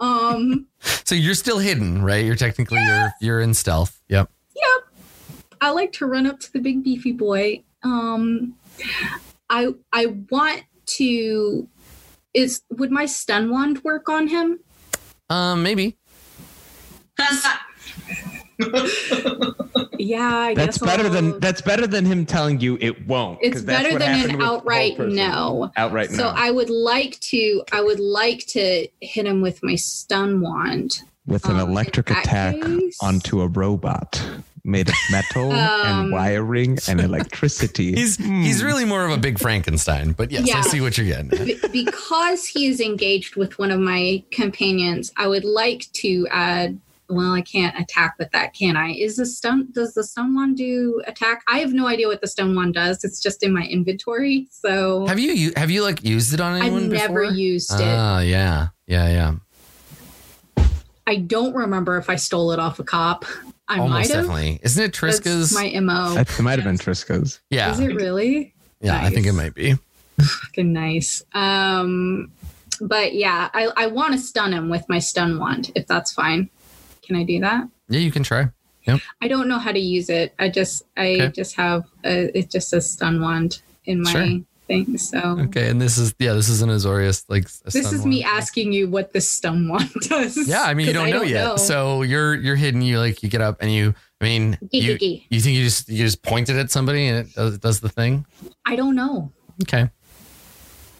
S5: [LAUGHS] um
S1: So you're still hidden, right? You're technically you're you're in stealth. Yep. Yep.
S5: I like to run up to the big beefy boy. Um I I want to is would my stun wand work on him?
S1: Um, maybe. [LAUGHS]
S5: Yeah, I
S3: That's
S5: guess
S3: better
S5: I'll-
S3: than that's better than him telling you it won't.
S5: it's
S3: that's
S5: better
S3: what
S5: than an outright
S3: Hold Person.
S5: no.
S3: Outright
S5: So
S3: no.
S5: I would like to I would like to hit him with my stun wand.
S3: with an
S5: um,
S3: electric attack
S5: case-
S3: onto a robot made of metal
S5: Um,
S3: and wiring and [LAUGHS] electricity.
S1: He's
S3: Hmm.
S1: he's really more of a big Frankenstein, but yes, I
S5: Yeah.
S1: see what you're getting. at.
S5: Be- because he is engaged with one of my companions, I would like to add. Well, I can't attack with that, can I? Is the stun? Does the stun wand do attack? I have no idea what the stun wand does. It's just in my inventory, so
S1: Have you you have you like used it on anyone?
S5: I've
S1: anyone
S5: never
S1: before?
S5: used it.
S1: Ah, yeah, yeah, yeah.
S5: I don't remember if I stole it off a cop. I might
S1: Almost
S5: have.
S1: definitely. Isn't it
S5: That's
S1: Triska's?
S5: my mo.
S3: It might have been Triska's.
S1: yeah,
S5: Is it really?
S1: yeah. I think it might be.
S5: Fucking nice. Um, but yeah, I, I want to stun him with my stun wand, if that's fine. Can I do that?
S1: Yeah, you can try.
S5: I don't know how to use it. I just I
S1: Okay.
S5: just have a, it just a stun wand in my
S1: Sure.
S5: thing. So
S1: Okay, and this is yeah, this is an Azorius like. a
S5: this is me asking you what the stun wand [LAUGHS] does.
S1: Yeah, I mean you [LAUGHS] don't know yet, so you're you're hidden. You like you get up and you. I mean, you, you think you just you just pointed at somebody and it does, does the thing.
S5: I don't know.
S1: Okay,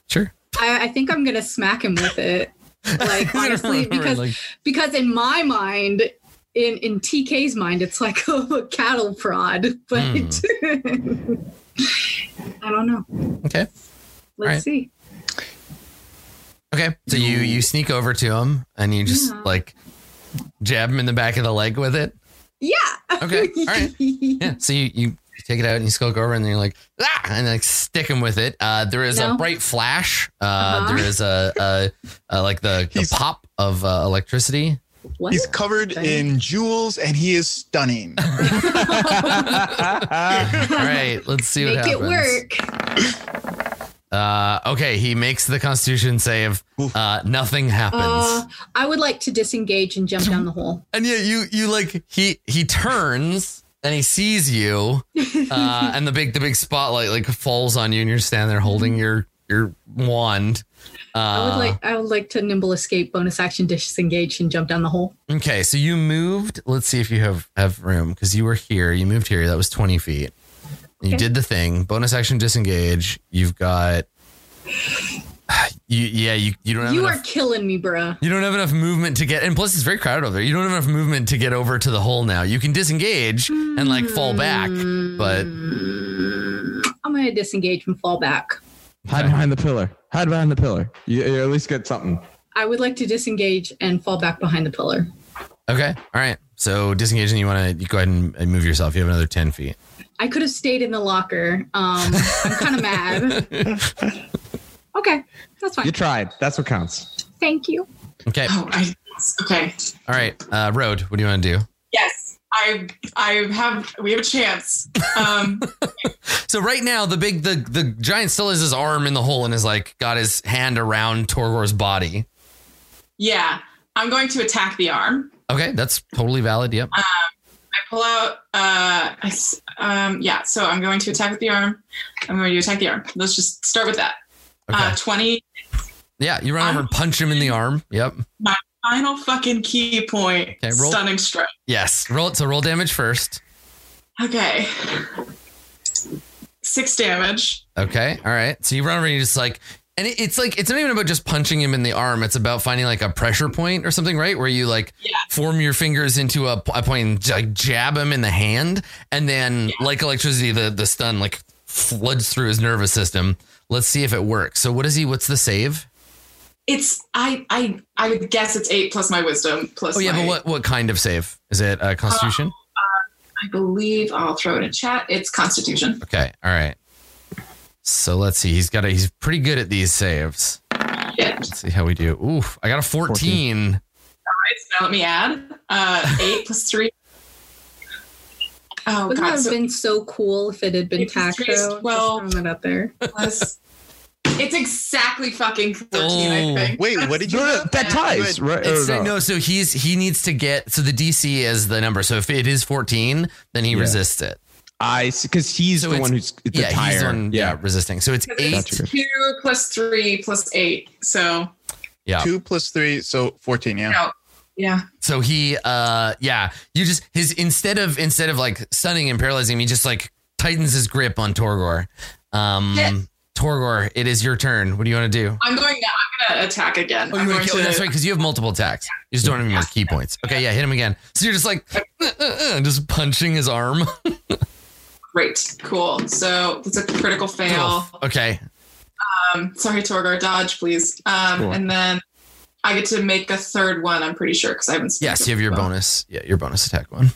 S1: sure.
S5: I, I think I'm gonna smack him with it. [LAUGHS] Like honestly, because
S1: Like,
S5: because in my mind in in TK's mind, it's like [LAUGHS] a cattle prod, but
S1: Hmm. [LAUGHS]
S5: I don't know.
S1: Okay.
S5: Let's
S1: Right.
S5: see.
S1: Okay. So you you sneak over to him and you just
S5: Yeah.
S1: like jab him in the back of the leg with it.
S5: Yeah.
S1: Okay, all right. Yeah. So you you take it out and you skulk over and then you're like ah and like stick him with it. Uh, there is a bright flash. Uh,
S5: Uh-huh.
S1: there is a, a, a like the, the pop of uh, electricity.
S5: What?
S4: He's covered in jewels and he is stunning. [LAUGHS] [LAUGHS]
S1: All right. Let's see what
S5: Make it work.
S1: Uh, okay. He makes the Constitution save. Uh, nothing happens.
S5: Uh, I would like to disengage and jump down the hole.
S1: and yeah, you you like he he turns and he sees you, [LAUGHS] uh, and the big the big spotlight like falls on you, and you're standing there holding your your wand. Uh,
S5: I would like I would like to nimble escape, bonus action, disengage, and jump down the hole.
S1: okay, so you moved. Let's see if you have have room because you were here. You moved here. That was twenty feet. You
S5: Okay.
S1: did the thing. Bonus action disengage. You've got. [SIGHS] You yeah you you don't have
S5: You
S1: enough.
S5: are killing me, bruh.
S1: You don't have enough movement to get, and plus it's very crowded over there. You don't have enough movement to get over to the hole now. You can disengage and like fall back, but
S5: Mm, I'm gonna disengage and fall back.
S3: Hide behind the pillar. Hide behind the pillar. You, you at least get something.
S5: I would like to disengage and fall back behind the pillar.
S1: okay, all right. So disengage, and you want to you go ahead and, and move yourself. You have another ten feet.
S5: I could have stayed in the locker. Um, I'm kind of mad. [LAUGHS] Okay, that's fine.
S3: You tried. That's what counts.
S5: Thank you.
S1: Okay,
S2: Oh, I okay.
S1: all right. Uh, Road, what do you want to do?
S2: Yes, I I have we have a chance. Um, [LAUGHS]
S1: So right now, the big the the giant still has his arm in the hole and is like got his hand around Torgor's body.
S2: yeah, I'm going to attack the arm.
S1: Okay, that's totally valid. Yep.
S2: I pull out. Uh, I, um, yeah. So I'm going to attack with the arm. I'm going to attack the arm. Let's just start with that.
S1: Okay.
S2: Uh, Twenty.
S1: Yeah, you run over and punch him in the arm. Yep.
S2: My final fucking key point.
S1: Okay, roll.
S2: Stunning strike.
S1: Yes. Roll it. so roll damage first.
S2: Okay. Six damage.
S1: Okay. All right. So you run over and you just like, and it, it's like, it's not even about just punching him in the arm. It's about finding like a pressure point or something, right? Where you like
S2: Yeah.
S1: form your fingers into a, a point and like jab him in the hand. And then like electricity, the, the stun like floods through his nervous system. Let's see if it works. So what is he? What's the save?
S2: It's I I I would guess it's eight plus my wisdom plus.
S1: Oh yeah.
S2: my,
S1: But what, what kind of save? Is it uh, constitution?
S2: I believe I'll throw it in chat. It's Constitution.
S1: Okay. All right. So let's see. He's got a, he's pretty good at these saves.
S2: Yeah.
S1: Let's see how we do. Oof. I got a 14.
S3: 14.
S2: Right, so now let me add uh, eight [LAUGHS] plus three. Oh
S5: Wouldn't that
S2: god!
S5: have
S2: So
S5: been so cool if it had been
S2: Eight plus three is
S5: Tacto? Just throwing it up there.
S2: plus, it's exactly fucking thirteen.
S1: Oh.
S2: I think.
S4: Wait, what did you?
S3: No, no,
S4: do?
S3: that ties, right?
S1: It's,
S3: Or
S1: no.
S3: no.
S1: so he's he needs to get so the DC is the number. So if it is 14, then he
S3: Yeah.
S1: resists it.
S3: I because he's
S1: So
S3: the one who's the
S1: yeah,
S3: tire.
S1: he's the one yeah.
S3: yeah.
S1: resisting. So it's eight.
S2: it's two plus three plus eight. So
S1: Yeah.
S4: Two plus three, so fourteen. Yeah.
S2: no, yeah.
S1: So he uh yeah, you just his instead of instead of like stunning and paralyzing him, he just like tightens his grip on Torgor. Um
S2: Yeah.
S1: Torgor, it is your turn. What do you want to do?
S2: I'm going. I'm gonna attack again.
S1: Oh, you
S2: going
S1: wanna kill-
S2: to.
S1: that's right, because you have multiple attacks. You're just don't have any more key points. Okay, yeah, hit him again. So you're just like uh, uh, uh, just punching his arm. [LAUGHS]
S2: Great, cool. So it's a critical fail.
S1: okay.
S2: Um, sorry, Torgor, dodge, please. Um,
S3: Cool.
S2: and then I get to make a third one. I'm pretty sure because I haven't.
S1: Yes, you have your
S2: Well,
S1: bonus. Yeah, your bonus attack one.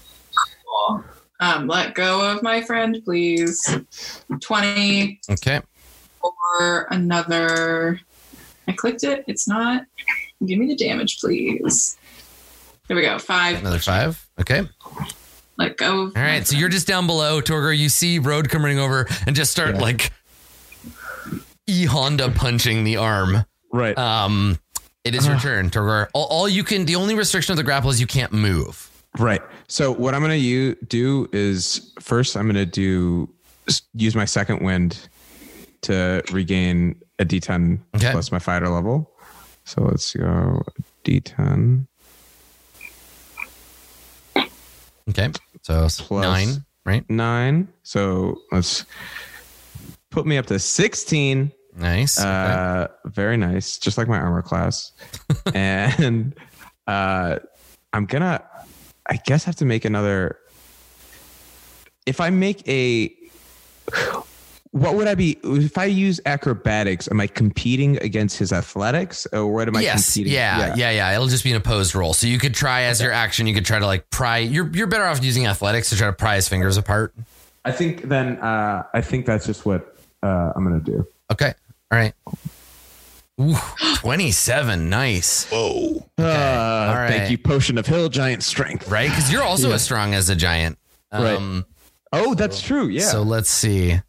S2: cool. Um, let go of my friend, please. Twenty
S1: Okay.
S2: or another. I clicked it. It's not. Give me the damage, please. There we go. Five.
S1: Another five. Okay.
S2: Let go. Of
S1: All right. So you're just down below, Torgor. You see Road coming over and just start
S3: Yeah.
S1: like E Honda punching the arm.
S3: Right.
S1: Um, it is your turn, Torgor. All, all you can, the only restriction of the grapple is you can't move.
S3: Right. So what I'm going to do is first I'm going to do use my second wind to regain a D10
S1: Okay.
S3: plus my fighter level. So let's go D10
S1: Okay. So
S3: Plus-
S1: nine, right?
S3: nine. So let's put me up to 16.
S1: Nice. Okay.
S3: Uh, very nice, just like my armor class. [LAUGHS] and uh, I'm gonna I guess have to make another. If I make a, what would I be? If I use acrobatics, am I competing against his athletics, or what am I
S1: yes,
S3: competing?
S1: yeah, yeah, yeah, It'll just be an opposed roll. So you could try as your action. You could try to like pry. You're you're better off using athletics to try to pry his fingers apart.
S3: I think then. Uh, I think that's just what uh, I'm gonna do.
S1: Okay, all right. Ooh, [GASPS] Twenty-seven, nice.
S4: Whoa.
S3: Uh,
S1: all right.
S3: Thank you, potion of hill giant strength.
S1: Right, because you're also
S3: Yeah.
S1: as strong as a giant.
S3: Right.
S1: Um,
S3: Oh, that's true. Yeah.
S1: So let's see.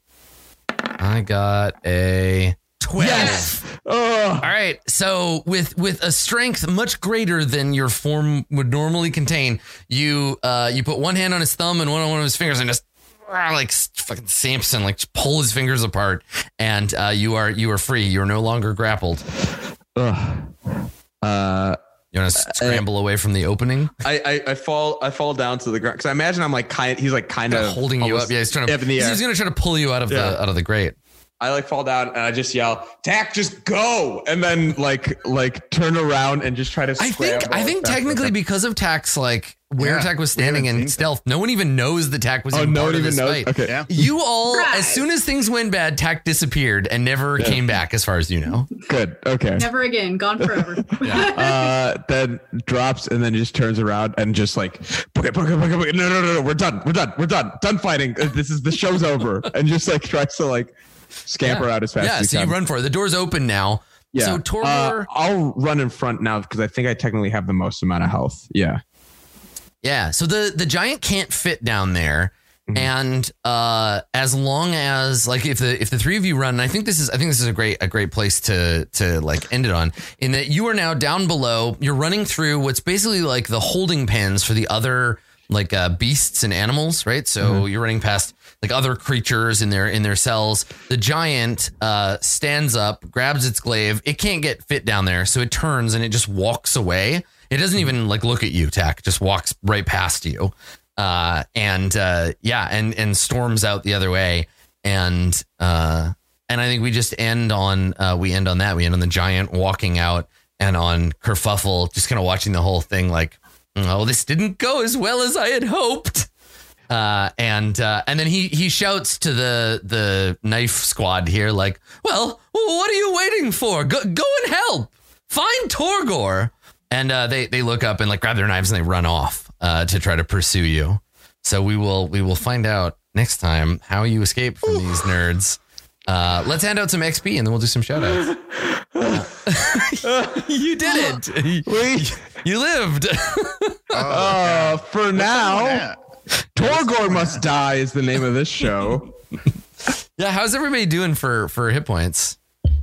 S1: I got a twelve.
S3: yes. Oh,
S1: All right. So with with a strength much greater than your form would normally contain, you uh you put one hand on his thumb and one on one of his fingers and just like s- fucking Samson, like just pull his fingers apart, and uh, you are you are free. You are no longer grappled.
S3: Ugh. Uh,
S1: You want to scramble away from the opening,
S3: I, I I fall I fall down to the ground because I imagine I'm like kind he's like kind of
S1: holding you up. Yeah, he's trying to. He's going to try to pull you out of
S3: Yeah.
S1: the out of the grate.
S3: I like fall down and I just yell, "Tack, just go!" And then like like turn around and just try to.
S1: I think I think
S3: fast as I
S1: technically because of Tack's like where
S4: Yeah,
S1: Tack was standing in
S4: seen
S1: stealth, no one even knows the Tack was
S3: Oh,
S1: even
S3: no
S1: part
S3: one
S1: of
S3: even
S1: this
S3: knows.
S1: fight.
S3: Okay.
S4: Yeah.
S1: You all,
S5: Right.
S1: as soon as things went bad, Tack disappeared and never came back, as far as you know.
S3: Good. Okay.
S5: Never again. Gone forever. [LAUGHS]
S3: uh, then drops and then just turns around and just like, "Book it, book it, book it, book it. no, no, no, no, we're done, we're done, we're done, done fighting. Uh, This is the show's over, [LAUGHS] and just like tries to like scamper out as fast
S1: yeah,
S3: as he
S1: so
S3: can.
S1: you run for it. The door's open now.
S3: yeah.
S1: So
S3: Uh, I'll run in front now because I think I technically have the most amount of health. Yeah.
S1: Yeah. So the the giant can't fit down there.
S3: Mhm.
S1: And uh, as long as like if the if the three of you run, and I think this is I think this is a great a great place to to like end it on in that you are now down below. You're running through what's basically like the holding pens for the other like uh, beasts and animals, right? So you're running past like other creatures in their in their cells. The giant uh, stands up, grabs its glaive. It can't get fit down there, so it turns and it just walks away. It doesn't even like look at you, Tack. Just walks right past you uh, and uh, yeah, and and storms out the other way, and uh, and I think we just end on uh, we end on that. We end on the giant walking out, and on Kerfuffle just kind of watching the whole thing, like, oh, this didn't go as well as I had hoped. Uh, and uh, and then he he shouts to the the knife squad here, like, well, what are you waiting for? Go go and help. Find Torgor. And uh, they they look up and like grab their knives and they run off uh, to try to pursue you. So we will we will find out next time how you escape from these [SIGHS] nerds. Uh, let's hand out some XP and then we'll do some shout outs. [LAUGHS] you did it.
S3: Wait. [LAUGHS]
S1: You lived. [LAUGHS]
S3: Uh, for now, Torgor must die is the name of this show.
S1: yeah, how's everybody doing for for hit points?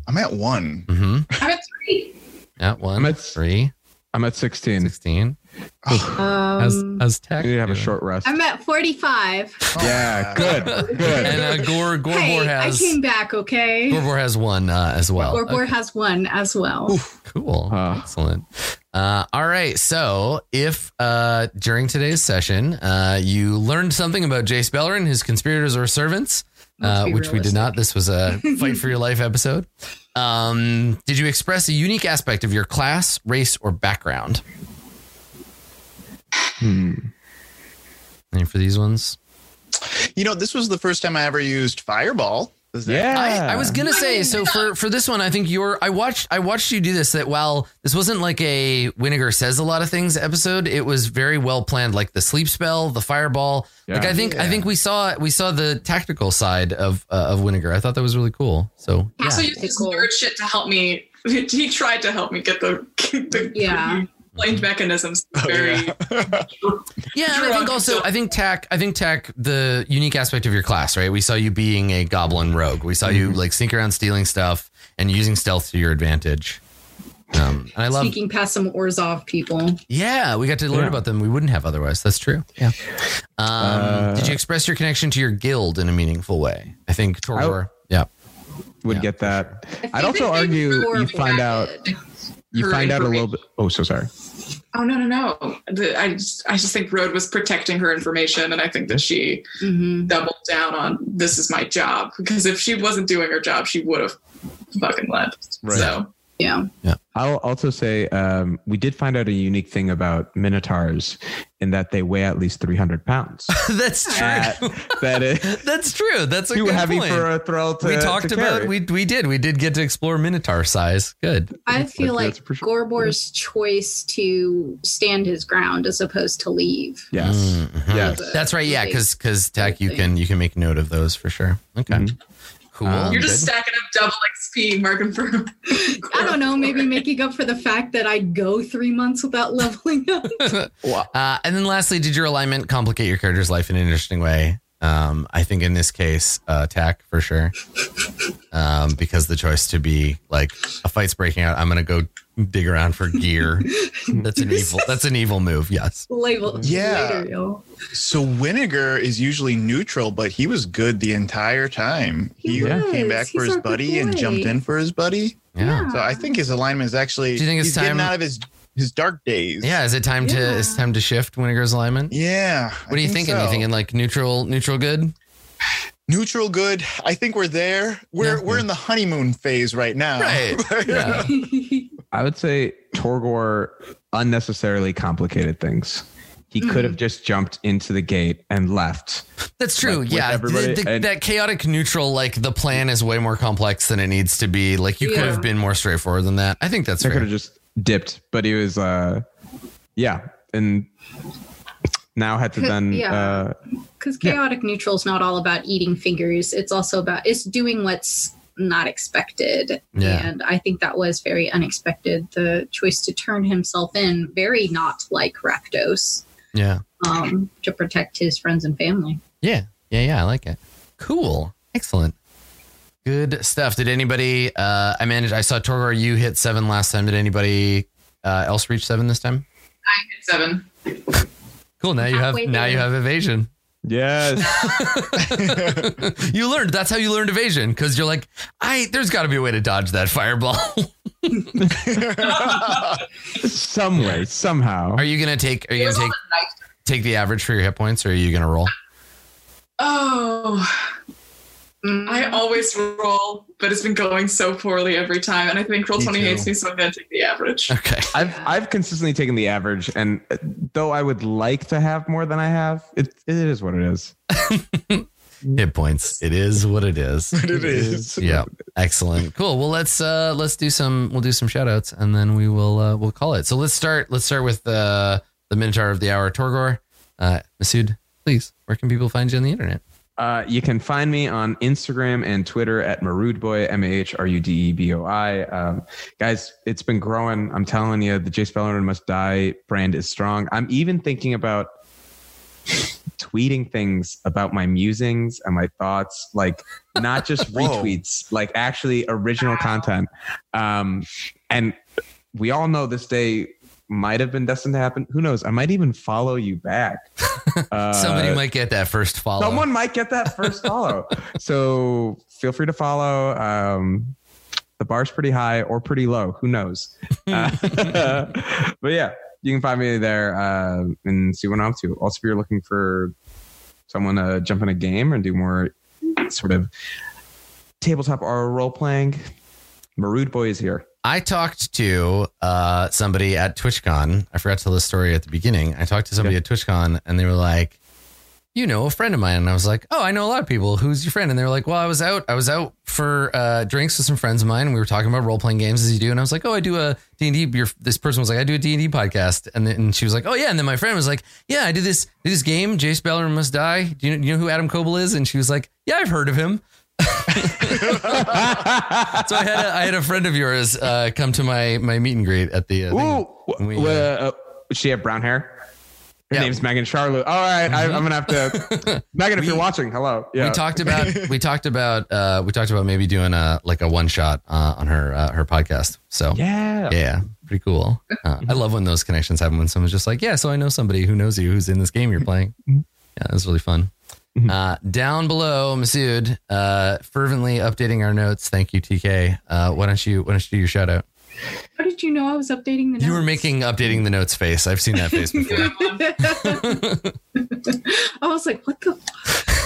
S4: I'm at one.
S1: Mm-hmm.
S2: I'm at three.
S1: Yeah, one,
S3: I'm at-
S1: three,
S3: I'm at 16.
S1: 16. How's, [SIGHS]
S5: Um,
S1: how's tech?
S3: You need to have a short rest.
S5: I'm at 45. [LAUGHS]
S3: Yeah, good, good.
S1: And uh, Gore Gorbor
S5: hey,
S1: has
S5: I came back, okay?
S1: Gorbor has one uh, as well.
S5: Gorbor has one as well.
S1: Cool.
S3: Uh.
S1: Excellent. Uh, all right. So, if uh, during today's session uh, you learned something about Jace Beleren, his conspirators or servants,
S5: Let's
S1: uh,
S5: be
S1: which we did not, this was a [LAUGHS] fight for your life episode. Um, did you express a unique aspect of your class, race, or background?
S3: Hmm.
S1: Any for these ones?
S4: You know, this was the first time I ever used Fireball. Is that-
S3: Yeah.
S1: I, I was gonna say so for for this one I think you're I watched I watched you do this that while this wasn't like a Winnegar says a lot of things episode it was very well planned like the sleep spell the fireball like I think I think we saw we saw the tactical side of uh, of Winnegar I thought that was really cool so
S2: He also used his
S5: Cool.
S2: nerd shit to help me. [LAUGHS] He tried to help me get the, the
S5: Yeah.
S2: Explained mechanisms. [LAUGHS]
S4: Oh,
S2: Very
S4: yeah. [LAUGHS]
S1: Yeah, and I think also. I think Tack I think Tack the unique aspect of your class, right? We saw you being a goblin rogue. We saw you like sneak around stealing stuff and using stealth to your advantage. Um, and I love
S5: Sneaking past some Orzhov people.
S1: Yeah, we got to learn
S3: Yeah.
S1: about them. We wouldn't have otherwise. That's true. Yeah. Um,
S3: Uh,
S1: did you express your connection to your guild in a meaningful way? I think Torgor. Yeah.
S3: Would
S1: Yeah,
S3: get that.
S2: I
S3: I'd also argue you
S2: of
S3: find out
S2: rapid.
S3: You
S2: her
S3: find out a little bit. Oh, so sorry.
S2: Oh no no no! The, I just I just think Road was protecting her information, and I think that she
S5: hmm
S2: doubled down on this is my job because if she wasn't doing her job, she would have fucking left.
S3: Right.
S2: So
S5: Yeah.
S3: I'll also say um, we did find out a unique thing about minotaurs in that they weigh at least 300 pounds. [LAUGHS]
S1: That's true.
S3: that, that is [LAUGHS]
S1: That's true. That's a
S3: too
S1: good
S3: heavy
S1: point.
S3: for a thrall to
S1: we talked
S3: to
S1: about
S3: carry.
S1: we we did we did get to explore minotaur size. Good.
S5: I feel
S3: that's-
S5: like
S3: that's for sure.
S5: Gorbor's choice to stand his ground as opposed to leave.
S3: Yes.
S1: Mhm.
S3: Yes.
S1: That's right. Yeah, because because Tech, you can you can make note of those for sure. Okay.
S3: Mhm.
S1: Cool.
S3: Um,
S2: You're just
S1: Good.
S2: stacking up double XP, marking for. [LAUGHS]
S5: I don't know, maybe making up for the fact that I'd go three months without leveling up. [LAUGHS]
S1: Uh, and then lastly, did your alignment complicate your character's life in an interesting way? Um, I think in this case, uh, attack for sure. Um, because the choice to be like a fight's breaking out, I'm gonna go dig around for gear. [LAUGHS] That's an evil. That's an evil move. Yes.
S5: Label
S4: Yeah.
S5: later.
S4: So Winnegar is usually neutral, but he was good the entire time. He
S5: He
S4: came
S5: was.
S4: back for his buddy and jumped in for his buddy.
S1: Yeah.
S4: So I think his alignment is actually
S1: Do you think it's
S4: he's getting
S1: time-
S4: out of his his dark days.
S1: Yeah. Is it time to?
S5: Yeah.
S1: Is it time to shift when it Winnegar's alignment?
S4: Yeah.
S1: What are you thinking? You thinking like neutral? Neutral good?
S4: neutral good? I think we're there. We're
S1: Yeah.
S4: we're in the honeymoon phase right now.
S1: Right. [LAUGHS] Yeah.
S3: I would say Torgor unnecessarily complicated things. He hmm. could have just jumped into the gate and left.
S1: That's true.
S3: Like,
S1: yeah, The- the-
S3: and-
S1: that chaotic neutral, like the plan is way more complex than it needs to be. Like you could have been more straightforward than that. I think that's
S3: I could
S1: fair.
S3: have just dipped, but he was, uh, yeah, and now had to then,
S5: Yeah.
S3: uh,
S5: Because chaotic neutral is not all about eating fingers. It's also about it's doing what's not expected.
S1: Yeah.
S5: And I think that was very unexpected. The choice to turn himself in, very not like Rakdos,
S1: Yeah,
S5: um, to protect his friends and family.
S1: yeah, yeah, yeah. I like it. Cool, excellent, good stuff. Did anybody? Uh, I managed. I saw Torgor. You hit seven last time. Did anybody uh, else reach seven this time?
S2: I hit Seven.
S1: Cool. Now you have.
S5: Halfway
S1: Now you have evasion.
S3: yes, [LAUGHS]
S1: you learned. That's how you learned evasion because you're like, I. There's got to be a way to dodge that fireball. [LAUGHS]
S3: some way, somehow.
S1: are you gonna take? Are you gonna take take the average for your hit points, or are you gonna roll?
S2: Oh,
S5: Mm.
S2: I always roll, but it's been going so poorly every time. And I think roll
S4: Me
S2: 20
S4: too.
S2: hates me, so I'm going to take the average.
S1: Okay. [LAUGHS]
S3: I've I've consistently taken the average, and uh, though I would like to have more than I have, it it is what it is. [LAUGHS]
S1: hit points. It is what it is. [LAUGHS]
S4: it is.
S1: yeah. Excellent. Cool. Well, let's uh let's do some we'll do some shout outs and then we will uh we'll call it. So let's start let's start with uh the Minotaur of the Hour Torgor. Uh Masood, please, where can people find you on the internet?
S3: Uh, you can find me on Instagram and Twitter at Mahrudeboi, M A H R U D E B O I. Um, guys, it's been growing. I'm telling you, the Jace Beleren Must Die brand is strong. I'm even thinking about tweeting things about my musings and my thoughts, like not just [LAUGHS] retweets, like actually original content. Um, and we all know this day might have been destined to happen. Who knows? I might even follow you back. [LAUGHS] Uh,
S1: Somebody might get that first follow.
S3: Someone might get that first [LAUGHS] follow. so feel free to follow. Um, the bar's pretty high or pretty low. Who knows? [LAUGHS] Uh, but yeah, you can find me there uh, and see what I'm up to. Also, if you're looking for someone to jump in a game and do more sort of tabletop or role playing, Marood Boy is here.
S1: I talked to uh, somebody at TwitchCon. I forgot to tell the story at the beginning. I talked to somebody at TwitchCon, and they were like, "You know, a friend of mine." And I was like, "Oh, I know a lot of people. Who's your friend?" And they were like, "Well, I was out. I was out for uh, drinks with some friends of mine, and we were talking about role playing games as you do." And I was like, "Oh, I do a D and D." This person was like, "I do a D and D podcast," and then and she was like, "Oh yeah." And then my friend was like, "Yeah, I do this this game. Jace Beleren Must Die. Do you, you know who Adam Koebel is?" And she was like, "Yeah, I've heard of him." [LAUGHS] So I had a, I had a friend of yours uh, come to my my meet and greet at the. Uh.
S3: Ooh,
S1: We, uh,
S3: uh, she had brown hair? Her
S1: Yeah.
S3: name's Megan Charlotte. All right, I, I'm gonna have to. [LAUGHS] Megan, if
S1: We-
S3: you're watching, hello. Yeah.
S1: We talked [LAUGHS] about we talked about uh, we talked about maybe doing a like a one shot uh, on her uh, her podcast. So
S3: yeah.
S1: yeah, pretty cool. Uh, I love when those connections happen when someone's just like, yeah, so I know somebody who knows you who's in this game you're playing. Yeah, that's really fun.
S3: Mhm.
S1: Uh, down below, Masood, uh, fervently updating our notes. Thank you, TK. Uh, why don't you why don't you do your shout out?
S5: How did you know I was updating the
S1: You were making updating the notes face. I've seen that face [LAUGHS] before.
S5: I was like, what the?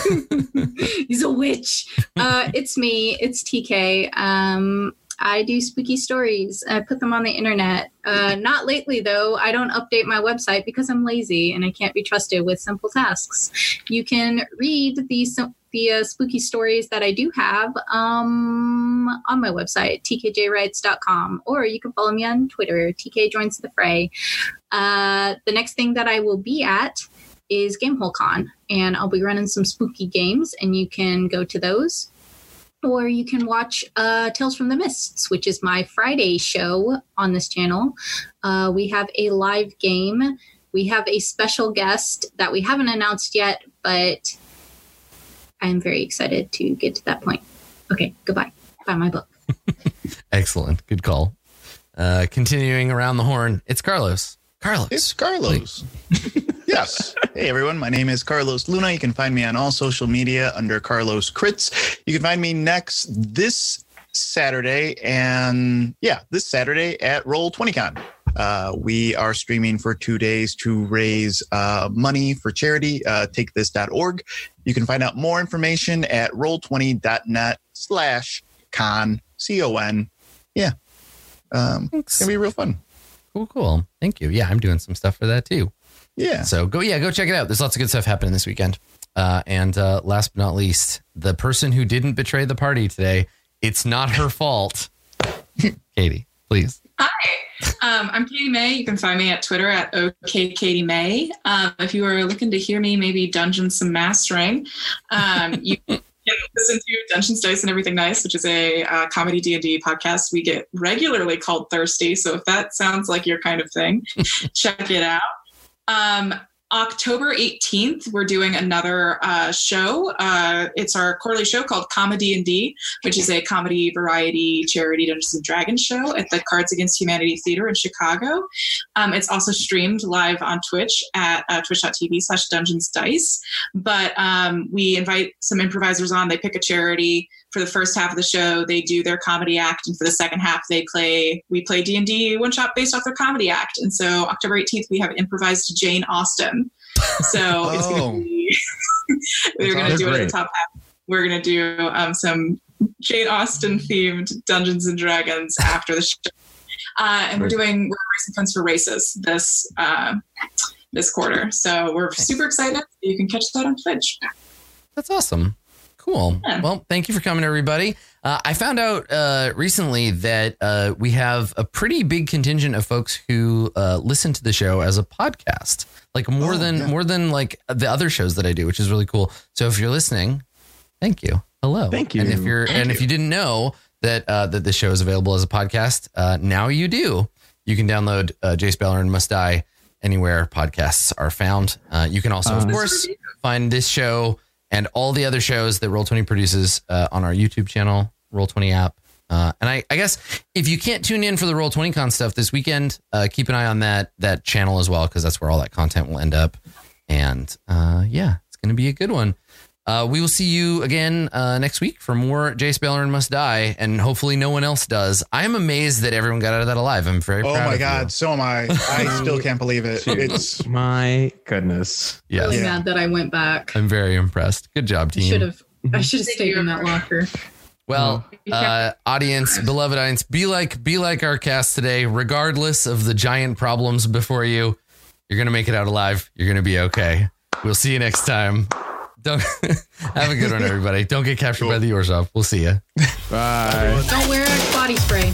S5: [LAUGHS] [LAUGHS] He's a witch. Uh, it's me. It's TK. Um, I do spooky stories. I put them on the internet. Uh, not lately, though. I don't update my website because I'm lazy and I can't be trusted with simple tasks. You can read the the uh, spooky stories that I do have um, on my website, tkjwrites.com, or you can follow me on Twitter, TK Joins the Fray. Uh, the next thing that I will be at is Gamehole Con, and I'll be running some spooky games, and you can go to those. Or you can watch uh, Tales from the Mists, which is my Friday show on this channel. Uh, we have a live game. We have a special guest that we haven't announced yet, but I'm very excited to get to that point. Okay, goodbye. Buy my book. [LAUGHS]
S1: Excellent. Good call. Uh, continuing around the horn, it's Carlos. Carlos.
S4: It's Carlos. Yes. Hey, everyone. My name is Carlos Luna. You can find me on all social media under Carlos Crits. You can find me next this Saturday and yeah, this Saturday at Roll 20Con. Uh, we are streaming for two days to raise uh, money for charity, uh, takethis.org. You can find out more information at roll20.net slash con, C-O-N. Yeah. Um, it's going to be real fun.
S1: Cool, cool. Thank you. Yeah, I'm doing some stuff for that too.
S4: Yeah.
S1: So go, yeah, go check it out. There's lots of good stuff happening this weekend. Uh, and uh, last but not least, the person who didn't betray the party today, it's not her fault. [LAUGHS] Katie, please.
S2: Hi, um, I'm Katie May. You can find me at Twitter at OKKatieMay. Um, if you are looking to hear me maybe dungeon some mastering, um, you [LAUGHS] can listen to Dungeons Dice and Everything Nice, which is a uh, comedy D&D podcast. We get regularly called Thirsty, so if that sounds like your kind of thing, [LAUGHS] check it out. Um, October 18th, we're doing another uh, show. Uh, it's our quarterly show called Comedy and D, which is a comedy variety charity Dungeons and Dragons show at the Cards Against Humanity Theater in Chicago. Um, it's also streamed live on Twitch at uh, twitch.tv slash dungeons dice. But um, we invite some improvisers on. They pick a charity for the first half of the show. They do their comedy act, and for the second half, they play. We play D and D one shot based off their comedy act. And so October 18th, we have improvised Jane Austen. [LAUGHS] So it's going to be. [LAUGHS] we're going to do it at the top half. We're going to do um, some Jane Austen themed Dungeons and Dragons after the show. Uh, and we're doing we're raising funds for RAICES this uh, this quarter. So we're super excited. You can catch that on Twitch.
S1: That's awesome. Cool. Yeah. Well, thank you for coming, everybody. Uh, I found out uh, recently that uh, we have a pretty big contingent of folks who uh, listen to the show as a podcast, like more oh, than yeah. more than like the other shows that I do, which is really cool. So if you're listening, thank you. Hello.
S3: Thank you.
S1: And if you're
S3: thank
S1: and
S3: you.
S1: if you didn't know that uh, that the show is available as a podcast, uh, now you do. You can download Jace Beleren Must Die anywhere podcasts are found. you can also, of course, find this show and all the other shows that Roll20 produces uh, on our YouTube channel, Roll20 app. Uh, and I, I, guess if you can't tune in for the Roll20 Con stuff this weekend, uh, keep an eye on that that channel as well because that's where all that content will end up. And uh, yeah, it's going to be a good one. Uh, we will see you again uh, next week for more Jace Beleren Must Die, and hopefully no one else does. I'm amazed that everyone got out of that alive. I'm very
S4: oh
S1: proud.
S4: my
S1: of
S4: god,
S1: you.
S4: so am I. I still can't believe it. It's
S3: my goodness.
S5: Yes. Really
S4: Yeah.
S5: mad that I went back.
S1: I'm very impressed. Good job,
S5: I
S1: team.
S5: should have. I should have stayed
S2: you.
S5: in that locker.
S1: Well, uh, audience, beloved audience, be like be like our cast today. Regardless of the giant problems before you, you're gonna make it out alive. You're gonna be okay. We'll see you next time. Don't [LAUGHS] have a good one, everybody. Don't get captured by the Orzhov. We'll see you.
S3: Bye.
S5: Don't wear body spray.